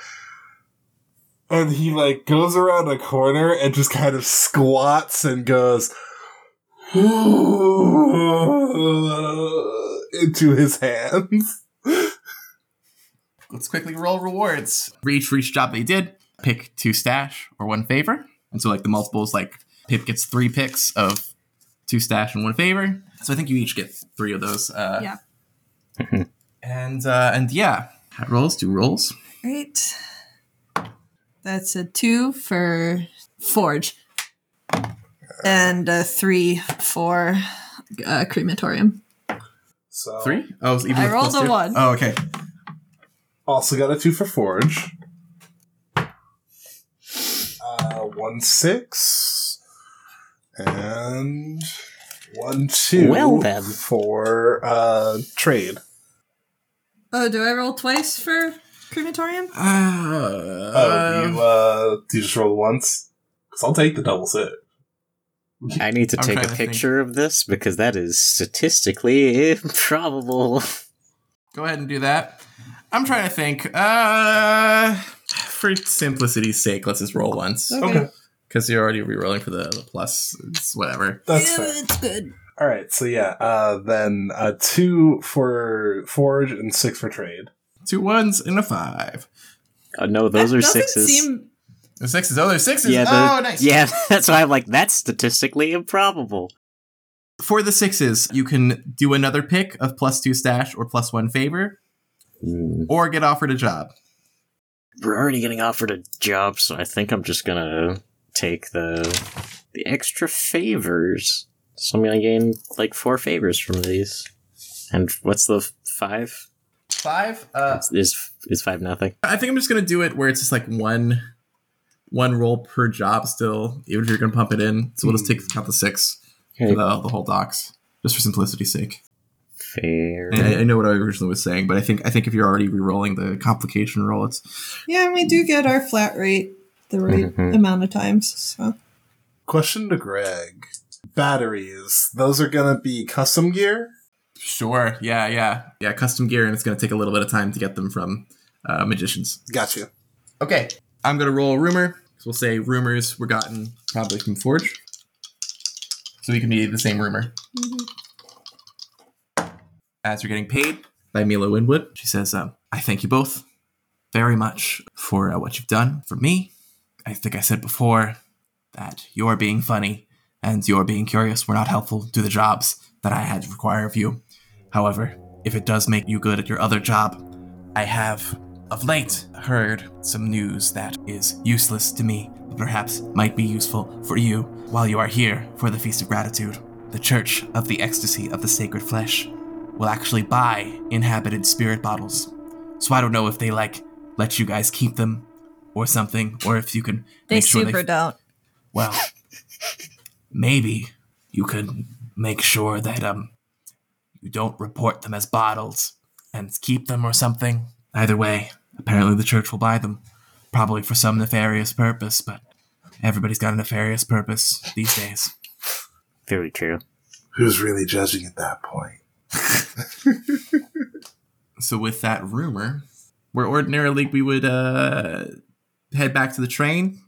[SPEAKER 6] And he like goes around a corner and just kind of squats and goes into his hands.
[SPEAKER 3] Let's quickly roll rewards. For each for each job they did, pick two stash or one favor. And so like the multiples, like Pip gets three picks of two stash and one favor. So I think you each get three of those. Uh,
[SPEAKER 4] Yeah.
[SPEAKER 3] And uh, and yeah, hat rolls, do rolls.
[SPEAKER 4] Great. That's a two for Forge. And a three for uh, Crematorium.
[SPEAKER 6] So
[SPEAKER 3] Three? Oh, even
[SPEAKER 4] I
[SPEAKER 3] with
[SPEAKER 4] rolled a
[SPEAKER 3] two?
[SPEAKER 4] one.
[SPEAKER 3] Oh, okay.
[SPEAKER 6] Also got a two for Forge. Uh, one six. And one two
[SPEAKER 5] Well then.
[SPEAKER 6] for uh trade.
[SPEAKER 4] Oh, do I roll twice for crematorium?
[SPEAKER 3] Uh,
[SPEAKER 6] Oh, you uh, do you just roll once? Because I'll take the double sit.
[SPEAKER 5] I need to take a
[SPEAKER 3] to think.
[SPEAKER 5] picture of this because that is statistically improbable.
[SPEAKER 3] go ahead and do that. I'm trying to think. Uh, for simplicity's sake, let's just roll once.
[SPEAKER 6] Okay,
[SPEAKER 3] Because you're already re-rolling for the, the plus. It's whatever.
[SPEAKER 6] that's
[SPEAKER 4] yeah,
[SPEAKER 6] fair.
[SPEAKER 4] it's good.
[SPEAKER 6] All right, so yeah, uh, then uh, two for forge and six for trade.
[SPEAKER 3] Two ones and a five.
[SPEAKER 5] Uh, no, those
[SPEAKER 4] That
[SPEAKER 5] are sixes.
[SPEAKER 4] Seem,
[SPEAKER 3] The sixes. Oh, there's sixes.
[SPEAKER 5] yeah,
[SPEAKER 3] oh, nice.
[SPEAKER 5] yeah, that's why I'm like, that's statistically improbable.
[SPEAKER 3] For the sixes, you can do another pick of plus two stash or plus one favor,
[SPEAKER 5] Hmm.
[SPEAKER 3] or get offered a job.
[SPEAKER 5] We're already getting offered a job, so I think I'm just gonna take the the extra favors. So I'm gonna gain like four favors from these. And what's the f- five?
[SPEAKER 3] Five. Uh,
[SPEAKER 5] Is is five nothing?
[SPEAKER 3] I think I'm just gonna do it where it's just like one, one roll per job. Still, even if you're gonna pump it in, so we'll just take count the six
[SPEAKER 5] Okay.
[SPEAKER 3] for the, the whole docs, just for simplicity's sake.
[SPEAKER 5] Fair.
[SPEAKER 3] And I, I know what I originally was saying, but I think I think if you're already re-rolling the complication roll, it's
[SPEAKER 4] yeah, we do get our flat rate the right
[SPEAKER 5] Mhm.
[SPEAKER 4] amount of times. So
[SPEAKER 6] Question to Greg: Batteries, those are gonna be custom gear.
[SPEAKER 3] sure, yeah, yeah, yeah, custom gear, and it's gonna take a little bit of time to get them from uh, magicians.
[SPEAKER 6] Got you.
[SPEAKER 3] Okay, I'm gonna roll a rumor. So we'll say rumors were gotten probably from Forge, so we can be the same rumor. As you're getting paid by Mila Winwood, she says, um, "I thank you both very much for uh, what you've done for me. I think I said before that your being funny and your being curious were not helpful to the jobs that I had to require of you. However, if it does make you good at your other job, I have of late heard some news that is useless to me, but perhaps might be useful for you while you are here for the Feast of Gratitude. The Church of the Ecstasy of the Sacred Flesh will actually buy inhabited spirit bottles. So I don't know if they like let you guys keep them or something, or if you can
[SPEAKER 4] they
[SPEAKER 3] make sure
[SPEAKER 4] super
[SPEAKER 3] they
[SPEAKER 4] don't.
[SPEAKER 3] well, maybe you could make sure that um you don't report them as bottles and keep them or something. Either way, apparently the church will buy them, probably for some nefarious purpose, but everybody's got a nefarious purpose these days.
[SPEAKER 5] Very true.
[SPEAKER 6] Who's really judging at that point?
[SPEAKER 3] So with that rumor, where ordinarily we would uh head back to the train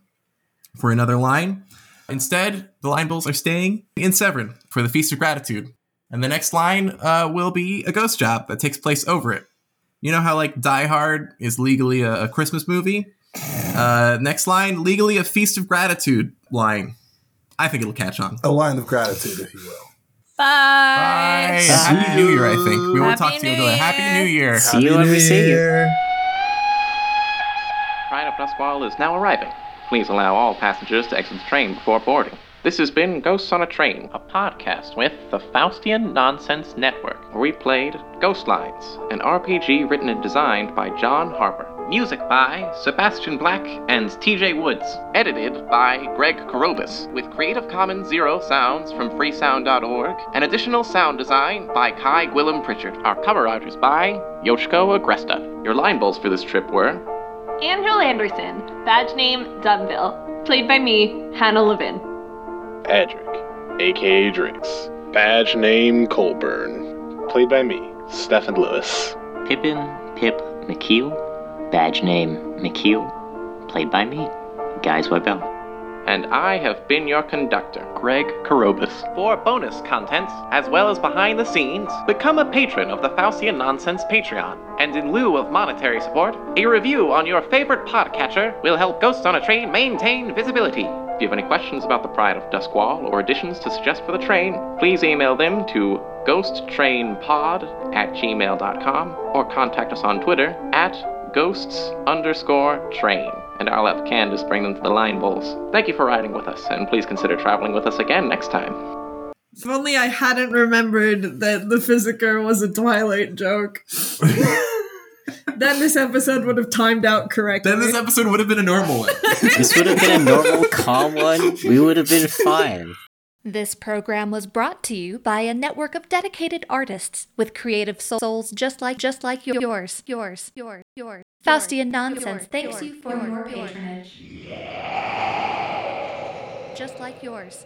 [SPEAKER 3] for another line. Instead, the line bulls are staying in Severos for the Feast of Gratitude. And the next line uh, will be a ghost job that takes place over it. You know how, like, Die Hard is legally a, a Christmas movie? Uh, next line, legally a Feast of Gratitude line. I think it'll catch on.
[SPEAKER 6] A line of gratitude, if you will.
[SPEAKER 4] Bye.
[SPEAKER 3] Bye. Happy New Year, I think. We won't
[SPEAKER 4] Happy
[SPEAKER 3] talk to you
[SPEAKER 4] New
[SPEAKER 3] until. Happy New Year.
[SPEAKER 5] See you when we see you.
[SPEAKER 2] Duskwall is now arriving. Please allow all passengers to exit the train before boarding. This has been Ghosts on a Train, a podcast with the Faustian Nonsense Network, where we played Ghost Lines, an RPG written and designed by John Harper. Music by Sebastian Black and TJ Woods. Edited by Greg Karobis, with Creative Commons Zero sounds from freesound.org, and additional sound design by Kai Gwillem Pritchard. Our cover art is by Yoshiko Agresta. Your line bulls for this trip were
[SPEAKER 7] Angel Anderson, badge name Dunville, played by me, Hannah Levin.
[SPEAKER 8] Adric, aka Drix. Badge name Colburn. Played by me, Stephen Lewis.
[SPEAKER 5] Pippin Pip McKeel, badge name McKeel, played by me, Guys Webel.
[SPEAKER 2] And I have been your conductor, Greg Karobis. For bonus content, as well as behind the scenes, become a patron of the Faustian Nonsense Patreon. And in lieu of monetary support, a review on your favorite podcatcher will help Ghosts on a Train maintain visibility. If you have any questions about the Pride of Duskwall or additions to suggest for the train, please email them to ghosttrainpod at gmail.com or contact us on Twitter at ghosts underscore train. And I'll have Candace bring them to the line bulls. Thank you for riding with us, and please consider traveling with us again next time.
[SPEAKER 4] If only I hadn't remembered that the Physiker was a Twilight joke. then this episode would have timed out correctly.
[SPEAKER 3] Then this episode would have been a normal one.
[SPEAKER 5] This would have been a normal, calm one. We would have been fine.
[SPEAKER 9] This program was brought to you by a network of dedicated artists with creative souls just like just like yours, yours, yours, yours. Faustian Nonsense. Thanks you for your patronage. Just like yours.